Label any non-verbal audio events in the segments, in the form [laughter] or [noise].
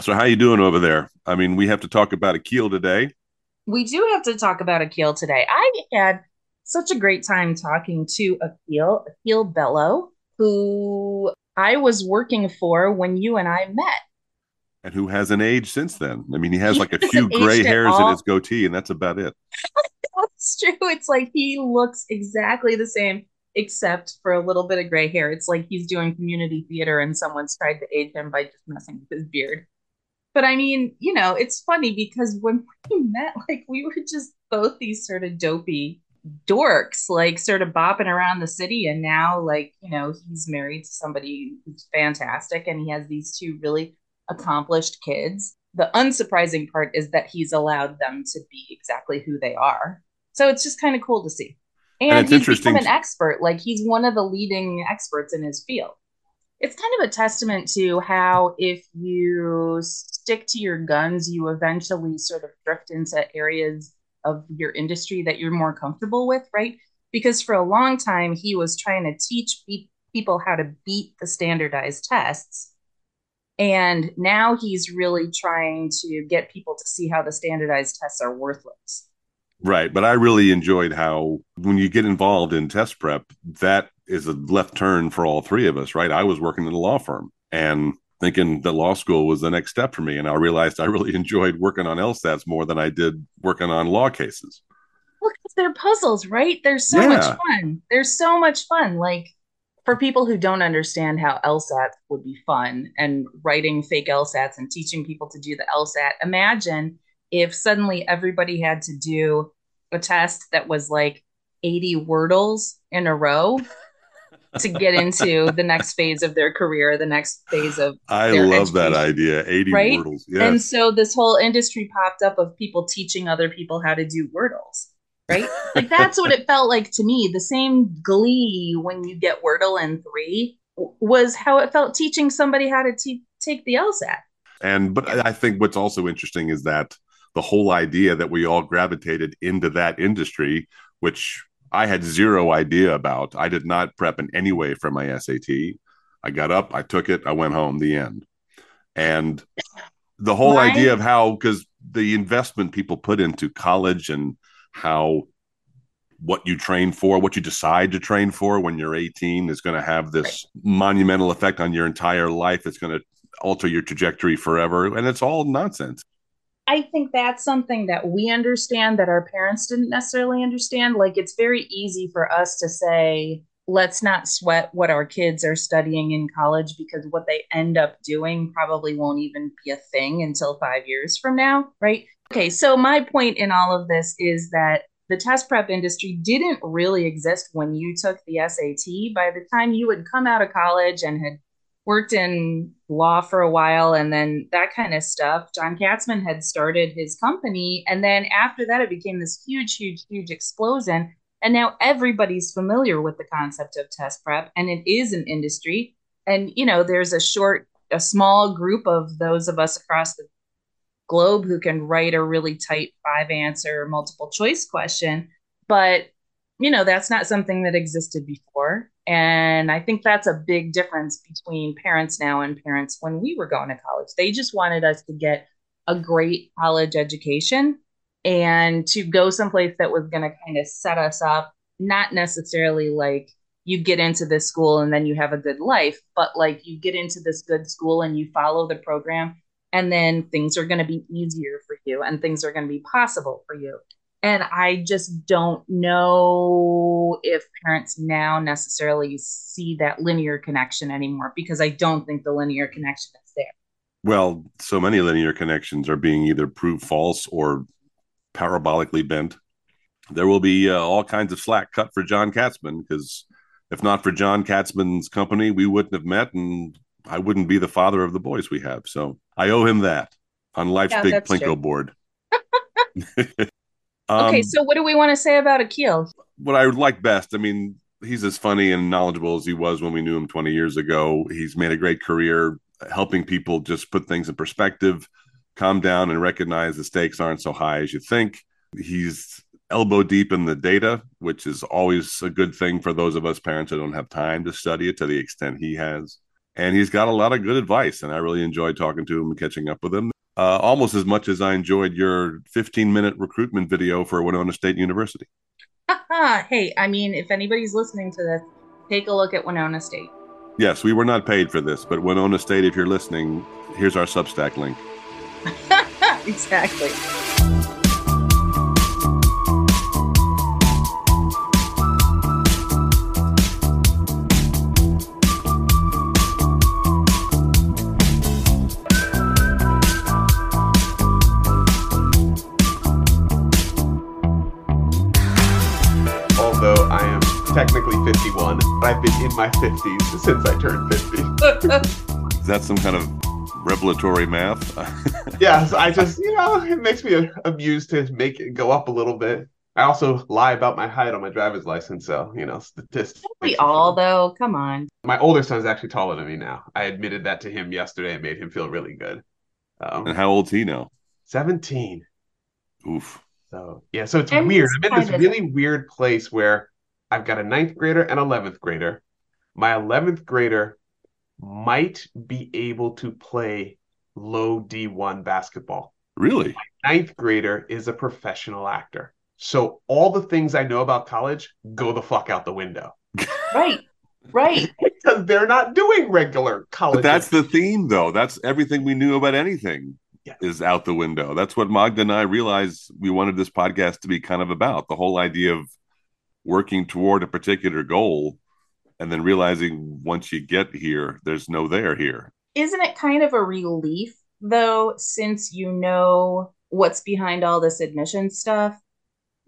So how you doing over there? I mean, we have to talk about Akil today. We do have to talk about Akil today. I had such a great time talking to Akil, Akil Bello, who I was working for when you and I met. And who hasn't aged since then? I mean, he has He like a few gray hairs in his goatee, and that's about it. [laughs] That's true. It's like he looks exactly the same, except for a little bit of gray hair. It's like he's doing community theater and someone's tried to age him by just messing with his beard. But I mean, you know, it's funny because when we [laughs] met, like we were just both these sort of dopey dorks, like sort of bopping around the city. And now, like, you know, he's married to somebody who's fantastic and he has these two really accomplished kids. The unsurprising part is that he's allowed them to be exactly who they are. So it's just kind of cool to see. And And it's he's become an expert, like, he's one of the leading experts in his field it's kind of a testament to how if you stick to your guns, you eventually sort of drift into areas of your industry that you're more comfortable with, right? Because for a long time, he was trying to teach pe- people how to beat the standardized tests. And now he's really trying to get people to see how the standardized tests are worthless. Right. But I really enjoyed how when you get involved in test prep, that is a left turn for all three of us, right? I was working in a law firm and thinking that law school was the next step for me. And I realized I really [laughs] enjoyed working on LSATs more than I did working on law cases. Look, they're puzzles, right? They're so much fun. They're so much fun. Like for people who don't understand how LSAT would be fun and writing fake LSATs and teaching people to do the LSAT, imagine if suddenly everybody had to do a test that was like 80 wordles in a row to get [laughs] into the next phase of their career, the next phase of I love that idea. 80 right? Wordles. And so this whole industry popped up of people teaching other people how to do Wordles, right? Like [laughs] that's what it felt like to me. The same glee when you get Wordle in three was how it felt teaching somebody how to te- take the LSAT. And but I think what's also interesting is that the whole idea that we all gravitated into that industry, which I had zero idea about. I did not prep in any way for my SAT. I got up, I took it, I went home, the end. And the whole idea of how, because the investment people put into college and how what you train for, what you decide to train for when you're 18 is going to have right. this monumental effect on your entire life. It's going to alter your trajectory forever. And it's all nonsense. I think that's something that we understand that our parents didn't necessarily understand. Like it's very easy for us to say, let's not sweat what our kids are studying in college because what they end up doing probably won't even be a thing until five years from now, right? Okay, so my point in all of this is that the test prep industry didn't really exist when you took the SAT. By the time you had come out of college and had worked in law for a while and then that kind of stuff. John Katzman had started his company. And then after that, it became this huge, huge, huge explosion. And now everybody's familiar with the concept of test prep and it is an industry. And, you know, there's a short, a small group of those of us across the globe who can write a really tight five answer multiple choice question. But, you know, that's not something that existed before. And I think that's a big difference between parents now and parents when we were going to college. They just wanted us to get a great college education and to go someplace that was going to kind of set us up, not necessarily like you get into this school and then you have a good life, but like you get into this good school and you follow the program and then things are going to be easier for you and things are going to be possible for you. And I just don't know if parents now necessarily see that linear connection anymore because I don't think the linear connection is there. Well, so many linear connections are being either proved false or parabolically bent. There will be uh, all kinds of slack cut for John Katzman because if not for John Katzman's company, we wouldn't have met and I wouldn't be the father of the boys we have. So I owe him that on life's Yeah, big plinko true. Plinko [laughs] [laughs] board. Okay, um, so what do we want to say about Akil? what I like best, I mean, he's as funny and knowledgeable as he was when we knew him 20 years ago. He's made a great career helping people just put things in perspective, calm down, and recognize the stakes aren't so high as you think. He's elbow deep in the data, which is always a good thing for those of us parents who don't have time to study it to the extent he has. and he's got a lot of good advice. And I really enjoyed talking to him and catching up with him, uh, almost as much as I enjoyed your 15 minute recruitment video for Winona State University. [laughs] hey, I mean, if anybody's listening to this, take a look at Winona State. Yes, we were not paid for this, but Winona State, if you're listening, here's our Substack link. [laughs] exactly. I've been in my 50s since I turned 50. [laughs] Is that some kind of revelatory math? [laughs] yes, I just, you know, it makes me amused to make it go up a little bit. I also lie about my height on my driver's license, so you know, statistics. We all though, come on. My older son's actually taller than me now. I admitted that to him yesterday. It made him feel really good. Um, and how old's he now? Seventeen. Oof. So yeah, so it's and weird. I'm in this really weird place where I've got a ninth grader and eleventh grader. My eleventh grader might be able to play low D1 basketball. Really? My ninth grader is a professional actor. So all the things I know about college go the fuck out the window. [laughs] Right. Right. because they're not doing regular college. But that's the theme though. That's everything we knew about anything yes. is out the window. That's what Magda and I realized we wanted this podcast to be kind of about. The whole idea of working toward a particular goal and then realizing once you get here, there's no there here. Isn't it kind of a relief though, since you know what's behind all this admission stuff,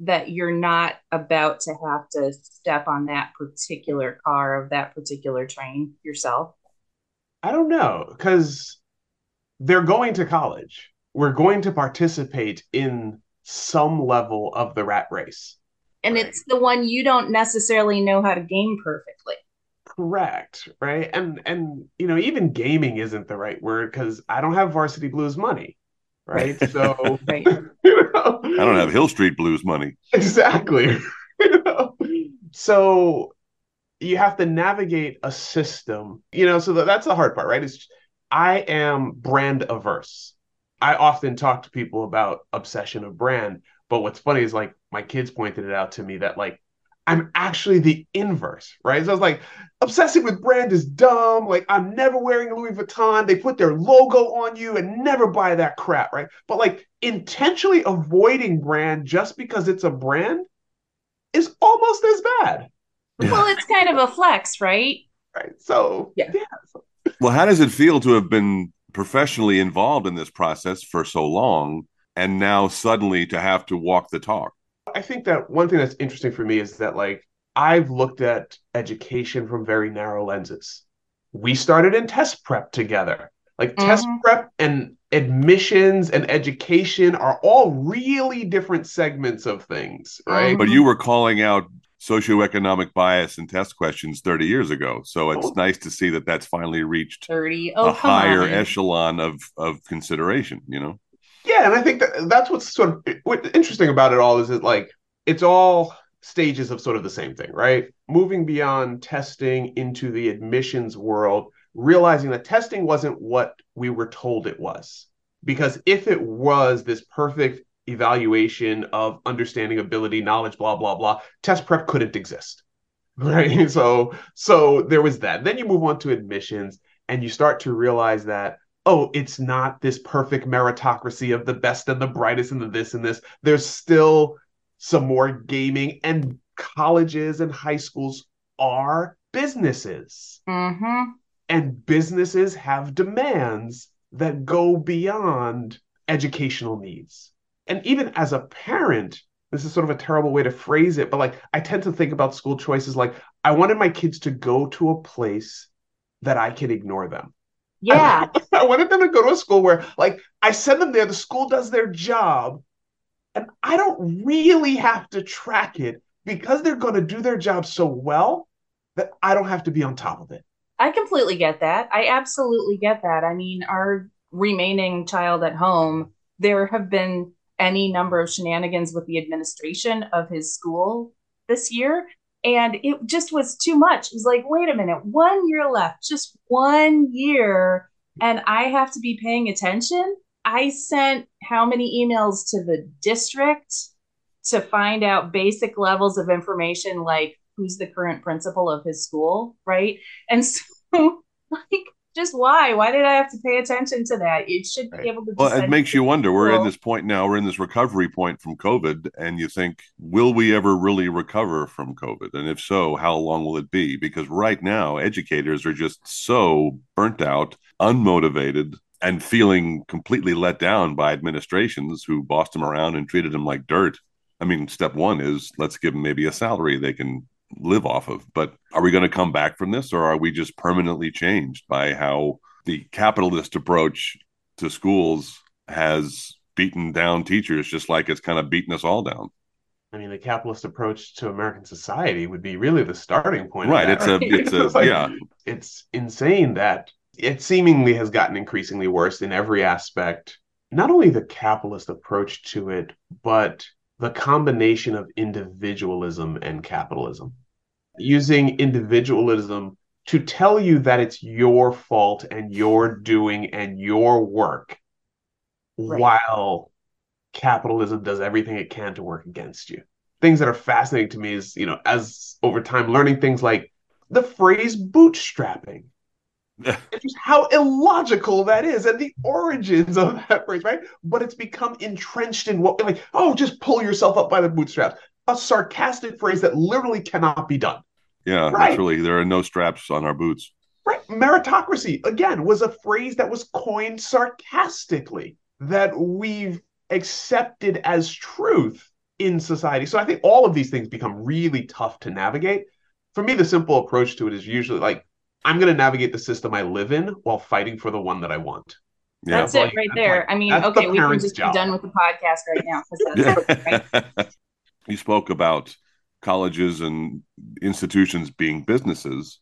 that you're not about to have to step on that particular car of that particular train yourself? I don't know, because they're going to college. We're going to participate in some level of the rat race and right. it's the one you don't necessarily know how to game perfectly. Correct right? And and you know even gaming isn't the right word because i don't have varsity blues money right? [laughs] So right. [laughs] you know, i don't have hill street blues money. Exactly [laughs] you know? so you have to navigate a system you know so that's the hard part right? Is i am brand averse. I often talk to people about obsession of brand but what's funny is like my kids pointed it out to me that like I'm actually the inverse, right? So I was like, obsessing with brand is dumb. Like, I'm never wearing Louis Vuitton. They put their logo on you and never buy that crap, right? But like, intentionally avoiding brand just because it's a brand is almost as bad. Well, it's kind of a flex, right? Right. So, yeah. yeah. Well, how does it feel to have been professionally involved in this process for so long and now suddenly to have to walk the talk? I think that one thing that's interesting for me is that like I've looked at education from very narrow lenses. We started in test prep together. Like mm-hmm. test prep and admissions and education are all really different segments of things, right? But you were calling out socioeconomic bias in test questions 30 years ago. So it's oh. nice to see that that's finally reached 30 oh, a higher on. echelon of of consideration, you know. Yeah, and I think that that's what's sort of interesting about it all is that like it's all stages of sort of the same thing, right? Moving beyond testing into the admissions world, realizing that testing wasn't what we were told it was. Because if it was this perfect evaluation of understanding, ability, knowledge, blah blah blah, test prep couldn't exist. [laughs] Right? So so there was that. Then you move on to admissions and you start to realize that oh, it's not this perfect meritocracy of the best and the brightest and the this and this. There's still some more gaming, and colleges and high schools are businesses. Mm-hmm. And businesses have demands that go beyond educational needs. And even as a parent, this is sort of a terrible way to phrase it, but like I tend to think about school choices like I wanted my kids to go to a place that I can ignore them. Yeah. [laughs] I, wanted them to go to a school where, like, I send them there, the school does their job, and I don't really have to track it because they're going to do their job so well that I don't have to be on top of it. I completely get that. I absolutely get that. I mean, our remaining child at home, there have been any number of shenanigans with the administration of his school this year. And it just was too much. It was like, wait a minute, one year left, just one year, and I have to be paying attention. I sent how many emails to the district to find out basic levels of information like who's the current principal of his school, right? And so, [laughs] like, just why? Why did I have to pay attention to that? It should be able to. Well, it makes you wonder. We're in this point now. We're in this recovery point from COVID, and you think, will we ever really recover from COVID? And if so, how long will it be? Because right now, educators are just so burnt out, unmotivated, and feeling completely let down by administrations who bossed them around and treated them like dirt. I mean, step one is let's give them maybe a salary they can live off of. But are we going to come back from this, or are we just permanently changed by how the capitalist approach to schools has beaten down teachers, just like it's kind of beaten us all down? I mean, the capitalist approach to American society would be really the starting point. Right. It's a, [laughs] it's a, like, yeah. It's insane that it seemingly has gotten increasingly worse in every aspect. Not only the capitalist approach to it, but the combination of individualism and capitalism using individualism to tell you that it's your fault and your doing and your work right. while capitalism does everything it can to work against you. Things that are fascinating to me is you know as over time learning things like the phrase bootstrapping. Just how illogical that is and the origins of that phrase right? But it's become entrenched in what like oh just pull yourself up by the bootstraps. A sarcastic phrase that literally cannot be done yeah, right. literally, there are no straps on our boots. Right. Meritocracy, again, was a phrase that was coined sarcastically that we've accepted as truth in society. So I think all of these things become really tough to navigate. For me, the simple approach to it is usually like, I'm going to navigate the system I live in while fighting for the one that I want. Yeah. That's it right there. Like, I mean, okay, we can just job. be done with the podcast right now. [laughs] Right. [laughs] you spoke about colleges and institutions being businesses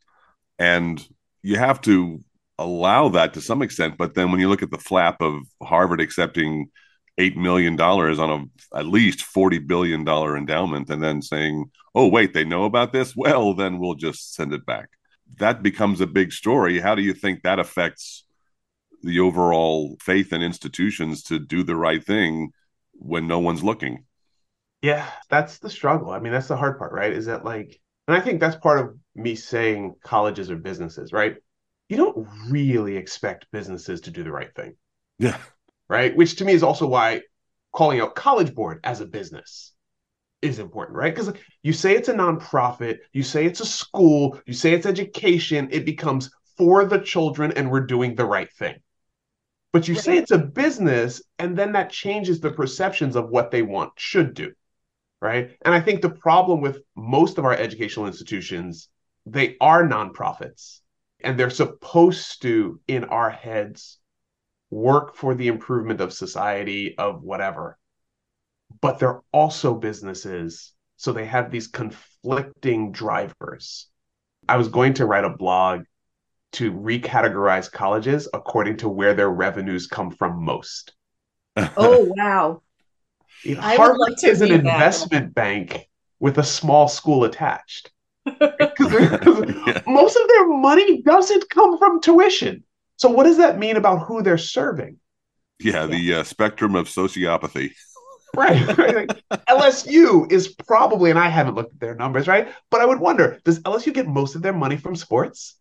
and you have to allow that to some extent but then when you look at the flap of harvard accepting $8 million on a at least $40 billion endowment and then saying oh wait they know about this? Well then we'll just send it back. That becomes a big story. How do you think that affects the overall faith in institutions to do the right thing when no one's looking yeah, that's the struggle. I mean, that's the hard part, right? Is that like, and I think that's part of me saying colleges are businesses, right? You don't really expect businesses to do the right thing. Yeah. Right. Which to me is also why calling out College Board as a business is important, right? Because you say it's a nonprofit, you say it's a school, you say it's education, it becomes for the children and we're doing the right thing. But you right. say it's a business, and then that changes the perceptions of what they want should do right? And I think the problem with most of our educational institutions, they are nonprofits and they're supposed to, in our heads, work for the improvement of society, of whatever. But they're also businesses. So they have these conflicting drivers. I was going to write a blog to recategorize colleges according to where their revenues come from most. [laughs] Oh, wow. Harvard like is an investment bank with a small school attached. [laughs] yeah. Most of their money doesn't come from tuition. So, what does that mean about who they're serving? Yeah, the uh, spectrum of sociopathy. right. right. Like, LSU [laughs] is probably, and I haven't looked at their numbers, right? But I would wonder, does LSU get most of their money from sports?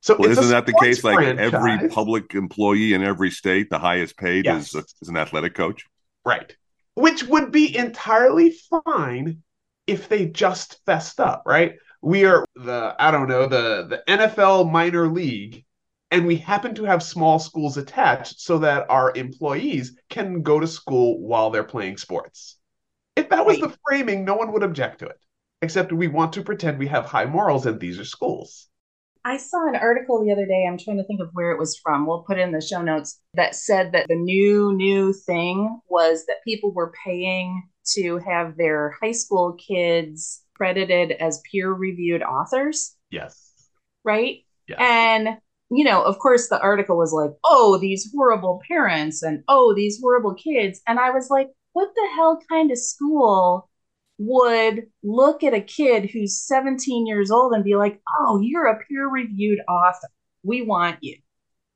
So well, isn't that the case? Franchise. Like every public employee in every state, the highest paid yes. is, is an athletic coach. Right which would be entirely fine if they just fessed up, right? We are the I don't know the the NFL minor league, and we happen to have small schools attached so that our employees can go to school while they're playing sports. If that was the framing, no one would object to it. Except we want to pretend we have high morals and these are schools. I saw an article the other day. I'm trying to think of where it was from. We'll put in the show notes that said that the new, new thing was that people were paying to have their high school kids credited as peer reviewed authors. Yes. Right? Yes. And, you know, of course, the article was like, oh, these horrible parents and oh, these horrible kids. And I was like, what the hell kind of school would look at a kid who's 17 years old and be like, oh, you're a peer reviewed author. We want you.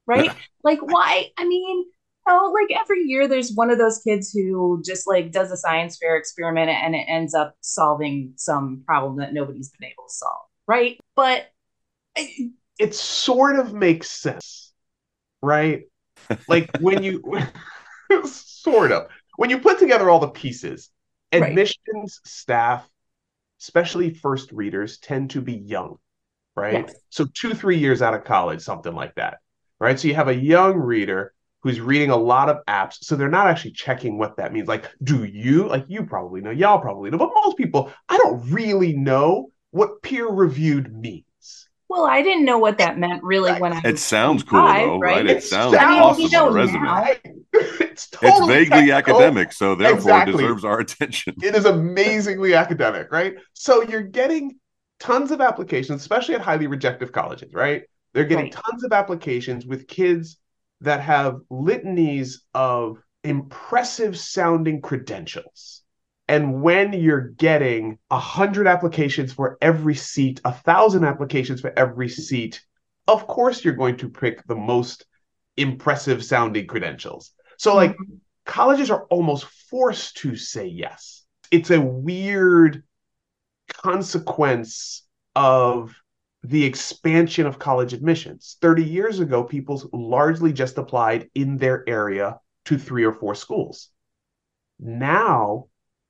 Right? like, why? I mean, know, like every year there's one of those kids who just like does a science fair experiment and it ends up solving some problem that nobody's been able to solve. Right. But it sort of makes sense. Right. Like when you [laughs] sort of when you put together all the pieces, admissions right. staff, especially first readers, tend to be young, right? Yes. So two, three years out of college, something like that, right? So you have a young reader who's reading a lot of apps, so they're not actually checking what that means. Like, do you? Like, you probably know, y'all probably know, but most people, I don't really know what peer reviewed means. Well, I didn't know what that meant really when I. It sounds cool though, right? right? It, it sounds awesome on a resume. It's, totally it's vaguely technical. Oh, academic, so therefore exactly. deserves our attention. It is amazingly academic, right? So you're getting tons of applications, especially at highly rejective colleges, right? They're getting right. tons of applications with kids that have litanies of impressive sounding credentials. And when you're getting a hundred applications for every seat, a thousand applications for every seat, of course you're going to pick the most impressive sounding credentials. So like mm-hmm. colleges are almost forced to say yes. It's a weird consequence of the expansion of college admissions. 30 years ago, people largely just applied in their area to three or four schools. Now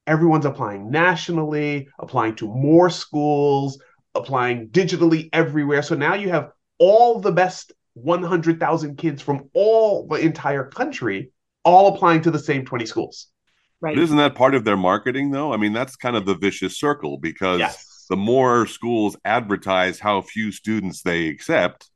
everyone's applying nationally, applying to more schools, applying digitally everywhere. So now you have all the best 100,000 kids from all the entire country all applying to the same 20 schools. Right. But isn't that part of their marketing though? I mean, that's kind of the vicious circle because yes. the more schools advertise how few students they accept,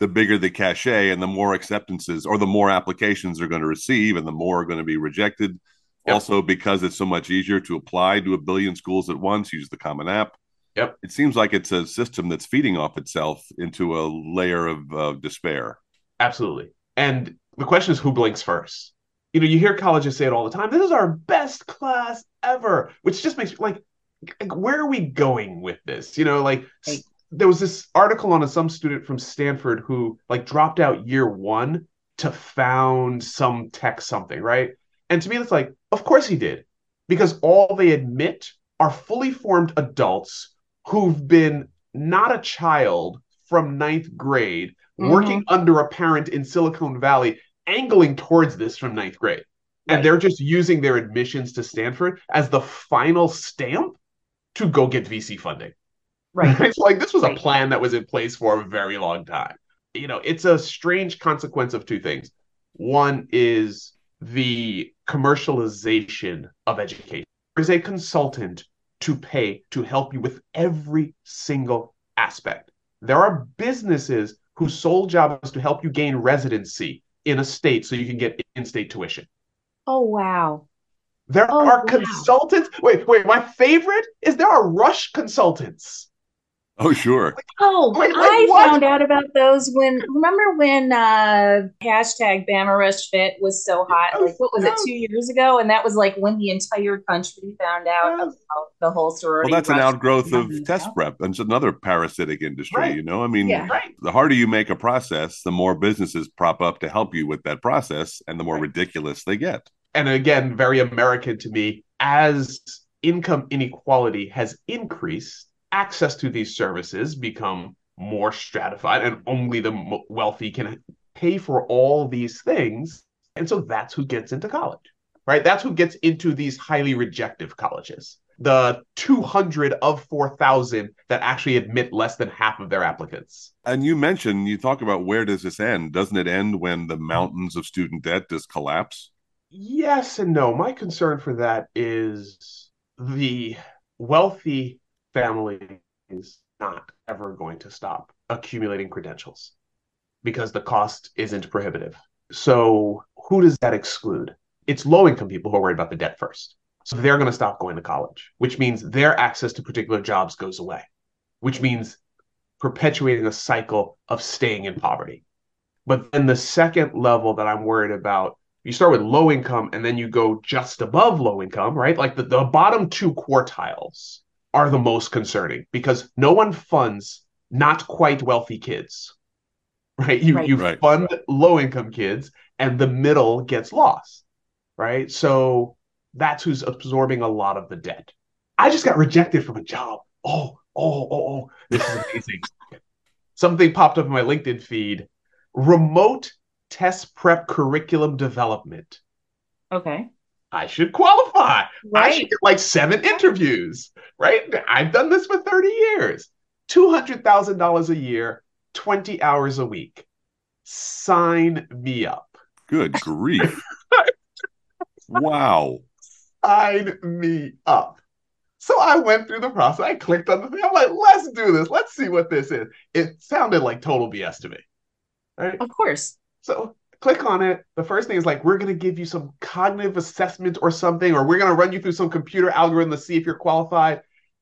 the bigger the cachet and the more acceptances or the more applications they're going to receive and the more are going to be rejected Yep. Also, because it's so much easier to apply to a billion schools at once, use the Common App. Yep. It seems like it's a system that's feeding off itself into a layer of uh, despair. Absolutely. And the question is who blinks first? You know, you hear colleges say it all the time. This is our best class ever, which just makes like, like where are we going with this? You know, like hey. there was this article on a, some student from Stanford who like dropped out year one to found some tech something, right? And to me, it's like, of course he did, because all they admit are fully formed adults who've been not a child from ninth grade, mm-hmm. working under a parent in Silicon Valley, angling towards this from ninth grade. Right. And they're just using their admissions to Stanford as the final stamp to go get VC funding. Right. [laughs] it's like this was right. a plan that was in place for a very long time. You know, it's a strange consequence of two things. One is the commercialization of education. There is a consultant to pay to help you with every single aspect. There are businesses whose sole job is to help you gain residency in a state so you can get in state tuition. Oh, wow. There oh, are wow. consultants. Wait, wait. My favorite is there are rush consultants. Oh, sure. Oh, like, like I what? found out about those when remember when uh hashtag Bama Rush Fit was so hot? Like what was yes. it, two years ago? And that was like when the entire country found out yes. about the whole sorority. Well, that's an outgrowth of test prep. And it's another parasitic industry, right. you know. I mean, yeah. the harder you make a process, the more businesses prop up to help you with that process, and the more right. ridiculous they get. And again, very American to me, as income inequality has increased access to these services become more stratified and only the wealthy can pay for all these things. And so that's who gets into college right? That's who gets into these highly rejective colleges. The 200 of 4000 that actually admit less than half of their applicants. And you mentioned you talk about where does this end? Doesn't it end when the mountains of student debt just collapse? Yes and no. My concern for that is the wealthy family is not ever going to stop accumulating credentials because the cost isn't prohibitive. So, who does that exclude? It's low income people who are worried about the debt first. So, they're going to stop going to college, which means their access to particular jobs goes away, which means perpetuating a cycle of staying in poverty. But then the second level that I'm worried about you start with low income and then you go just above low income, right? Like the, the bottom two quartiles are the most concerning because no one funds not quite wealthy kids. Right? You Right. you Right. fund low income kids and the middle gets lost. Right? So that's who's absorbing a lot of the debt. I just got rejected from a job. Oh, oh, oh, oh. This is amazing. [laughs] Something popped up in my LinkedIn feed. Remote test prep curriculum development. Okay. I should qualify. I should Right. get like seven interviews, right? I've done this for 30 years. $200,000 a year, 20 hours a week. Sign me up. Good [laughs] grief. wow. Sign me up. So I went through the process. I clicked on the thing. I'm like, let's do this. Let's see what this is. It sounded like total BS to me. Right? Of course. So click on it. The first thing is like, we're going to give you some cognitive assessment or something, or we're going to run you through some computer algorithm to see if you're qualified.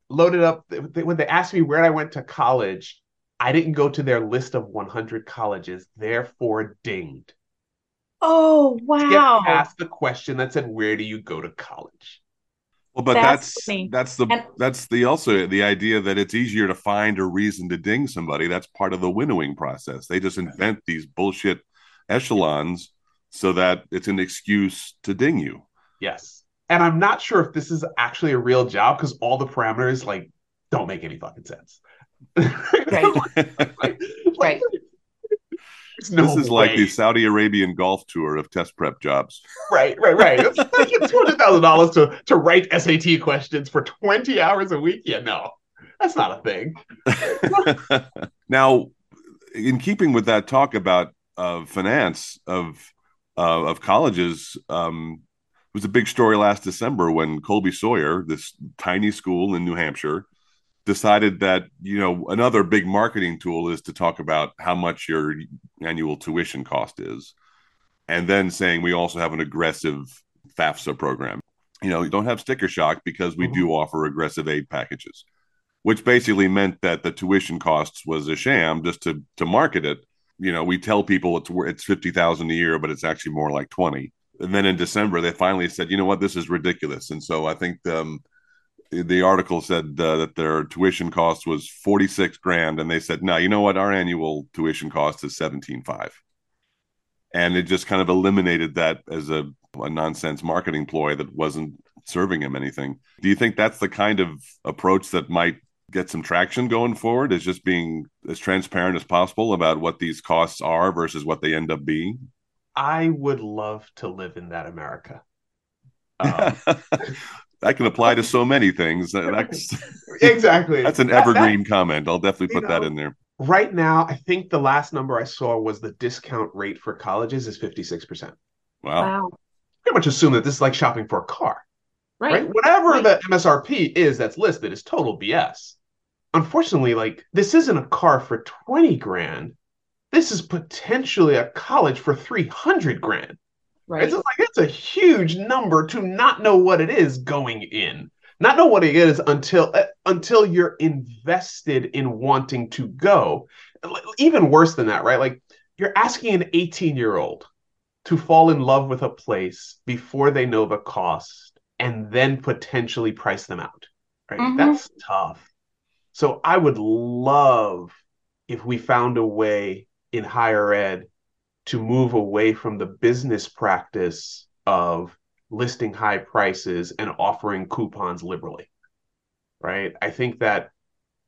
Load it up. When they asked me where I went to college, I didn't go to their list of 100 colleges, therefore dinged. Oh, wow. Get past the question that said, where do you go to college? Well, but That's that's funny. that's the And- that's the also the idea that it's easier to find a reason to ding somebody. That's part of the winnowing process. They just invent these bullshit echelons so that it's an excuse to ding you. Yes. And I'm not sure if this is actually a real job because all the parameters like don't make any fucking sense. Right. [laughs] Like- Right. There's no this is like the Saudi Arabian golf tour of test prep jobs. Right, right, right. It's like two hundred thousand dollars to to write SAT questions for twenty hours a week. Yeah, no, that's not a thing. [laughs] now, in keeping with that talk about uh, finance of uh, of colleges, um, was a big story last December when Colby Sawyer, this tiny school in New Hampshire, decided that you know another big marketing tool is to talk about how much your annual tuition cost is, and then saying we also have an aggressive FAFSA program. You know, you don't have sticker shock because we do offer aggressive aid packages which basically meant that the tuition costs was a sham just to to market it. You know, we tell people it's it's fifty thousand a year, but it's actually more like twenty. And then in December, they finally said, you know what, this is ridiculous. And so I think um, the article said uh, that their tuition cost was forty six grand, and they said, no, you know what, our annual tuition cost is seventeen five. And it just kind of eliminated that as a, a nonsense marketing ploy that wasn't serving him anything. Do you think that's the kind of approach that might get some traction going forward is just being as transparent as possible about what these costs are versus what they end up being I would love to live in that America. Um, [laughs] that can apply to so many things that's [laughs] exactly. [laughs] that's an That- that- evergreen comment i'll definitely you put that know, in there right now, I think the last number I saw was the discount rate for colleges is fifty six percent. wow Wow. Pretty much assume that this is like shopping for a car. Right. right? Whatever Right. the MSRP is that's listed is total BS. Unfortunately, like this isn't a car for 20 grand. This is potentially a college for 300 grand. Right. It's just like it's a huge number to not know what it is going in. Not know what it is until uh, until you're invested in wanting to go. Even worse than that, right? Like you're asking an 18 year old to fall in love with a place before they know the cost and then potentially price them out. Right? Mhm. That's tough. So I would love if we found a way in higher ed to move away from the business practice of listing high prices and offering coupons liberally. Right? I think that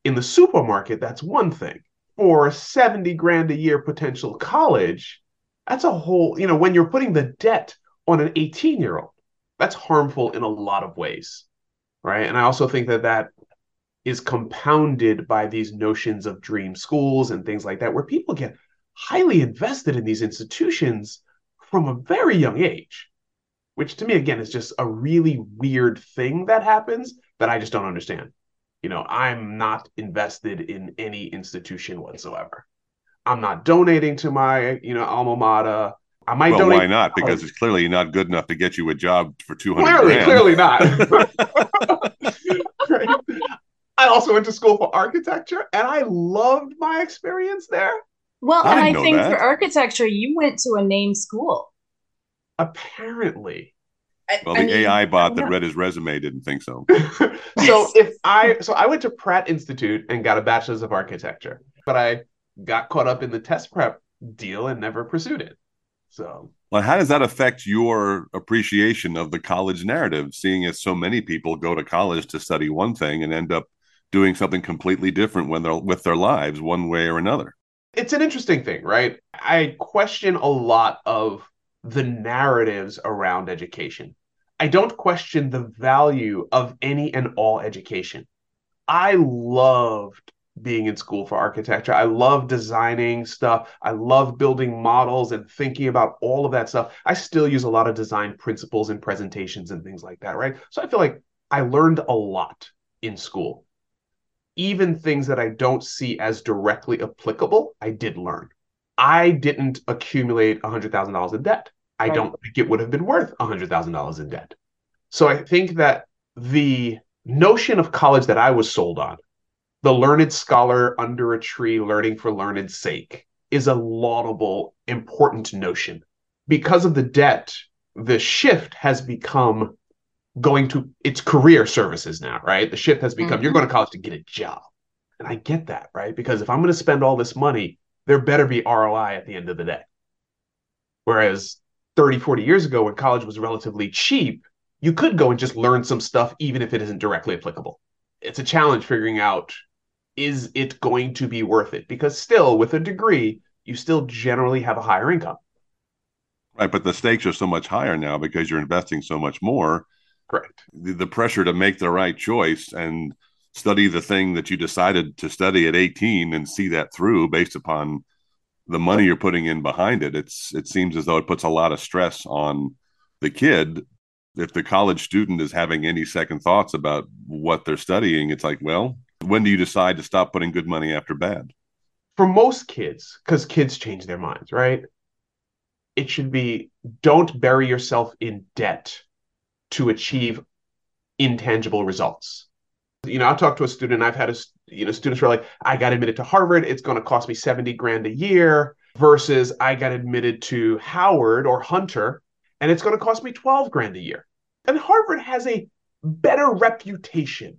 in the supermarket, that's one thing. For 70 grand a year potential college, that's a whole, you know, when you're putting the debt on an 18 year old, that's harmful in a lot of ways. Right. And I also think that that is compounded by these notions of dream schools and things like that, where people get highly invested in these institutions from a very young age, which to me, again, is just a really weird thing that happens that I just don't understand. You know, I'm not invested in any institution whatsoever. I'm not donating to my, you know, alma mater. I might well donate. why not because it's clearly not good enough to get you a job for 200 Clearly, grand. clearly not. Right? [laughs] [laughs] [laughs] I also went to school for architecture, and I loved my experience there. Well, I and I think that. for architecture, you went to a named school. Apparently. Well, the I mean, AI bot that read his resume didn't think so. [laughs] so if I so I went to Pratt Institute and got a bachelor's of architecture, but I got caught up in the test prep deal and never pursued it. So well, how does that affect your appreciation of the college narrative, seeing as so many people go to college to study one thing and end up doing something completely different when they're with their lives, one way or another? It's an interesting thing, right? I question a lot of the narratives around education. I don't question the value of any and all education. I loved being in school for architecture. I love designing stuff. I love building models and thinking about all of that stuff. I still use a lot of design principles in presentations and things like that, right? So I feel like I learned a lot in school. Even things that I don't see as directly applicable, I did learn. I didn't accumulate $100,000 in debt. I right. don't think it would have been worth $100,000 in debt. So I think that the notion of college that I was sold on the learned scholar under a tree learning for learned's sake is a laudable, important notion. Because of the debt, the shift has become going to its career services now, right? The shift has become mm-hmm. you're going to college to get a job. And I get that, right? Because if I'm going to spend all this money, there better be ROI at the end of the day. Whereas 30, 40 years ago, when college was relatively cheap, you could go and just learn some stuff, even if it isn't directly applicable. It's a challenge figuring out is it going to be worth it? Because still, with a degree, you still generally have a higher income. Right, but the stakes are so much higher now because you're investing so much more. Correct. The, the pressure to make the right choice and study the thing that you decided to study at 18 and see that through based upon the money you're putting in behind it. It's it seems as though it puts a lot of stress on the kid. If the college student is having any second thoughts about what they're studying, it's like, well, when do you decide to stop putting good money after bad? For most kids, because kids change their minds, right? It should be don't bury yourself in debt to achieve intangible results. You know, I'll talk to a student. I've had a you know students who are like, I got admitted to Harvard. It's going to cost me seventy grand a year. Versus I got admitted to Howard or Hunter, and it's going to cost me twelve grand a year. And Harvard has a better reputation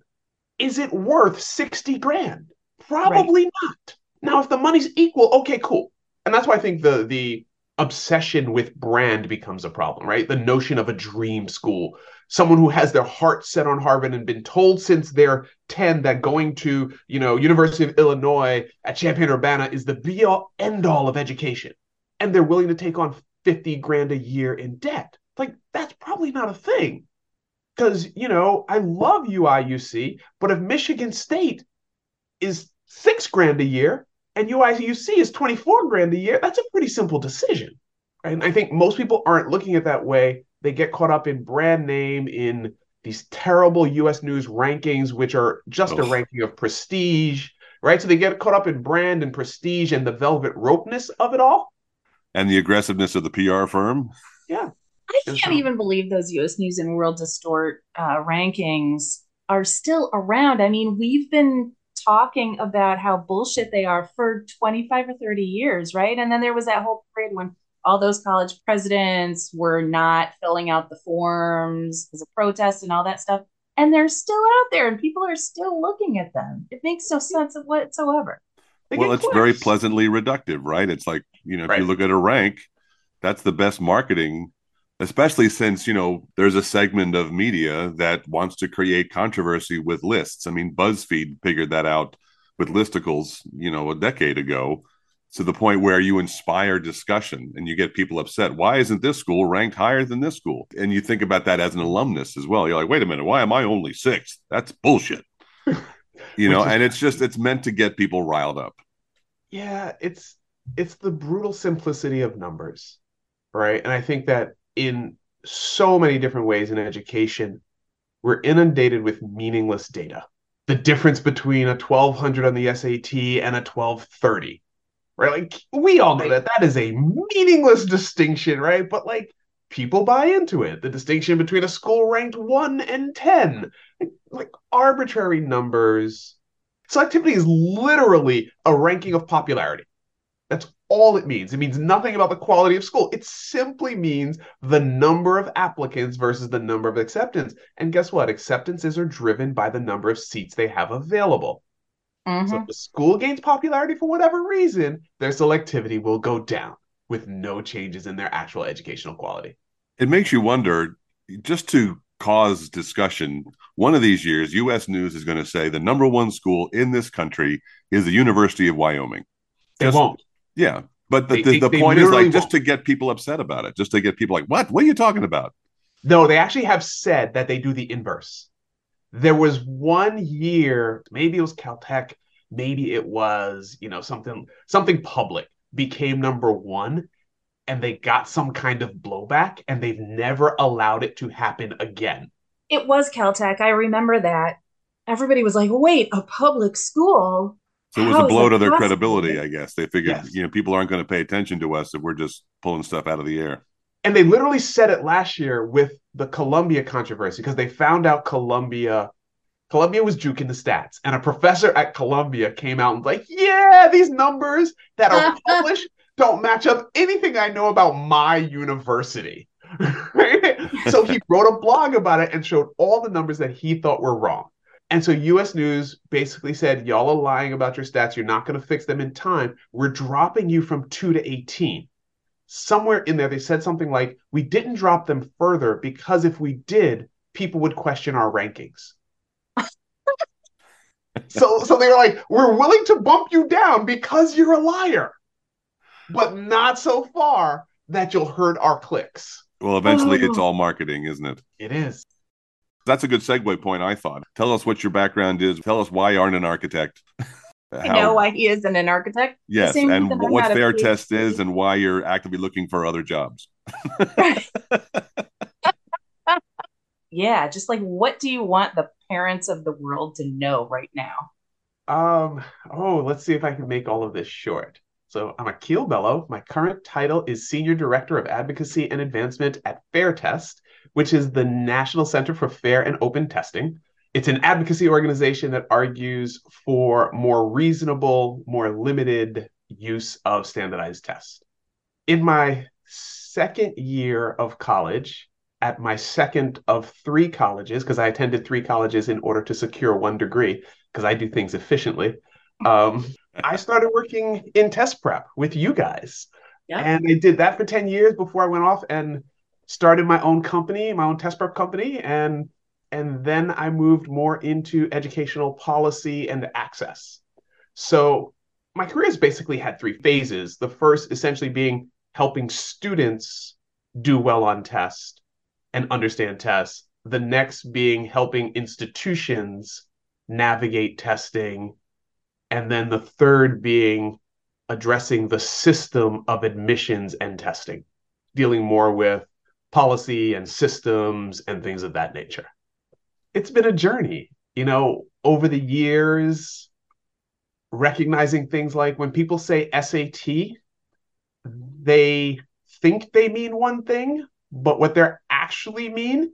is it worth 60 grand? Probably right. not. Now, if the money's equal, okay, cool. And that's why I think the the obsession with brand becomes a problem, right? The notion of a dream school, someone who has their heart set on Harvard and been told since they're 10 that going to, you know, University of Illinois at Champaign-Urbana is the be all end all of education. And they're willing to take on 50 grand a year in debt. Like that's probably not a thing because you know I love UIUC, but if Michigan State is six grand a year and UIUC is twenty four grand a year, that's a pretty simple decision. And I think most people aren't looking at that way. They get caught up in brand name in these terrible U.S. News rankings, which are just Oof. a ranking of prestige, right? So they get caught up in brand and prestige and the velvet ropeness of it all, and the aggressiveness of the PR firm. Yeah, I can't even believe those U.S. News and World Distort uh, rankings are still around. I mean, we've been talking about how bullshit they are for 25 or 30 years, right? And then there was that whole period when all those college presidents were not filling out the forms as a protest and all that stuff. And they're still out there and people are still looking at them. It makes no sense whatsoever. well, it's very pleasantly reductive, right? It's like, you know, if right. you look at a rank, that's the best marketing especially since you know there's a segment of media that wants to create controversy with lists. I mean buzzfeed figured that out with listicles you know a decade ago to the point where you inspire discussion and you get people upset. Why isn't this school ranked higher than this school? And you think about that as an alumnus as well. You're like wait a minute why am i only sixth? That's bullshit. [laughs] You know and it's just it's meant to get people riled up. Yeah it's it's the brutal simplicity of numbers right? And i think that in so many different ways in education, we're inundated with meaningless data. The difference between a 1200 on the SAT and a 1230, right? Like, we all know that that is a meaningless distinction, right? But like, people buy into it. The distinction between a school ranked one and 10, like, like arbitrary numbers. Selectivity is literally a ranking of popularity. That's all it means. It means nothing about the quality of school. It simply means the number of applicants versus the number of acceptance. And guess what? Acceptances are driven by the number of seats they have available. Mm-hmm. So if the school gains popularity for whatever reason, their selectivity will go down with no changes in their actual educational quality. It makes you wonder just to cause discussion. One of these years, US News is going to say the number one school in this country is the University of Wyoming. They just, won't. Yeah. But the, they, the, the point is like just to get people upset about it, just to get people like, what? What are you talking about? No, they actually have said that they do the inverse. There was one year, maybe it was Caltech, maybe it was, you know, something something public became number one and they got some kind of blowback and they've never allowed it to happen again. It was Caltech. I remember that. Everybody was like, wait, a public school? So it was How a blow to their possible? credibility, I guess. They figured, yes. you know, people aren't going to pay attention to us if we're just pulling stuff out of the air. And they literally said it last year with the Columbia controversy because they found out Columbia Columbia was juking the stats, and a professor at Columbia came out and was like, "Yeah, these numbers that are [laughs] published don't match up anything I know about my university." [laughs] so he wrote a blog about it and showed all the numbers that he thought were wrong. And so US News basically said, Y'all are lying about your stats. You're not going to fix them in time. We're dropping you from 2 to 18. Somewhere in there, they said something like, We didn't drop them further because if we did, people would question our rankings. [laughs] so, so they were like, We're willing to bump you down because you're a liar, but not so far that you'll hurt our clicks. Well, eventually, it's oh. all marketing, isn't it? It is. That's a good segue point, I thought. Tell us what your background is. Tell us why you aren't an architect. I know why he isn't an architect. Yes, and what FairTest is and why you're actively looking for other jobs. [laughs] [laughs] yeah, just like what do you want the parents of the world to know right now? Um, oh, let's see if I can make all of this short. So I'm Akil Bello. My current title is Senior Director of Advocacy and Advancement at FairTest, which is the National Center for Fair and Open Testing. It's an advocacy organization that argues for more reasonable, more limited use of standardized tests. In my second year of college, at my second of three colleges, because I attended three colleges in order to secure one degree, because I do things efficiently, um, I started working in test prep with you guys. Yeah. And I did that for 10 years before I went off and started my own company, my own test prep company, and and then I moved more into educational policy and access. So my career has basically had three phases. The first essentially being helping students do well on tests and understand tests. The next being helping institutions navigate testing. And then the third being addressing the system of admissions and testing, dealing more with policy and systems and things of that nature. It's been a journey, you know, over the years, recognizing things like when people say SAT, they think they mean one thing, but what they're actually mean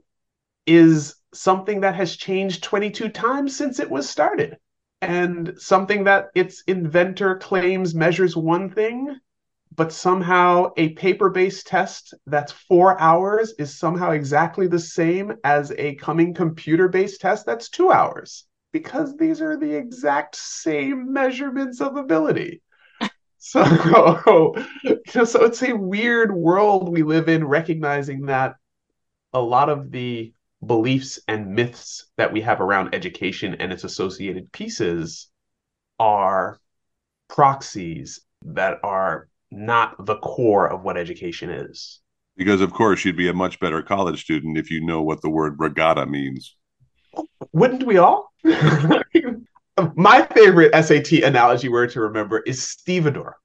is something that has changed 22 times since it was started and something that its inventor claims measures one thing but somehow a paper based test that's four hours is somehow exactly the same as a coming computer based test that's two hours because these are the exact same measurements of ability. [laughs] So, [laughs] you know, so it's a weird world we live in, recognizing that a lot of the beliefs and myths that we have around education and its associated pieces are proxies that are not the core of what education is. Because, of course, you'd be a much better college student if you know what the word regatta means. Wouldn't we all? [laughs] My favorite SAT analogy word to remember is stevedore.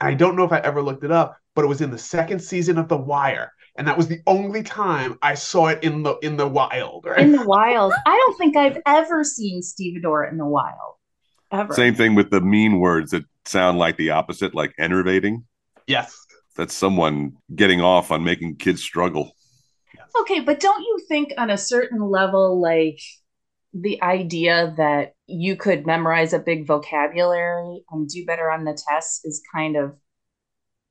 I don't know if I ever looked it up, but it was in the second season of The Wire, and that was the only time I saw it in the in the wild. Right? In the wild, I don't think I've ever seen stevedore in the wild. Ever. Same thing with the mean words that sound like the opposite, like enervating. Yes. That's someone getting off on making kids struggle. Okay, but don't you think on a certain level, like the idea that you could memorize a big vocabulary and do better on the tests is kind of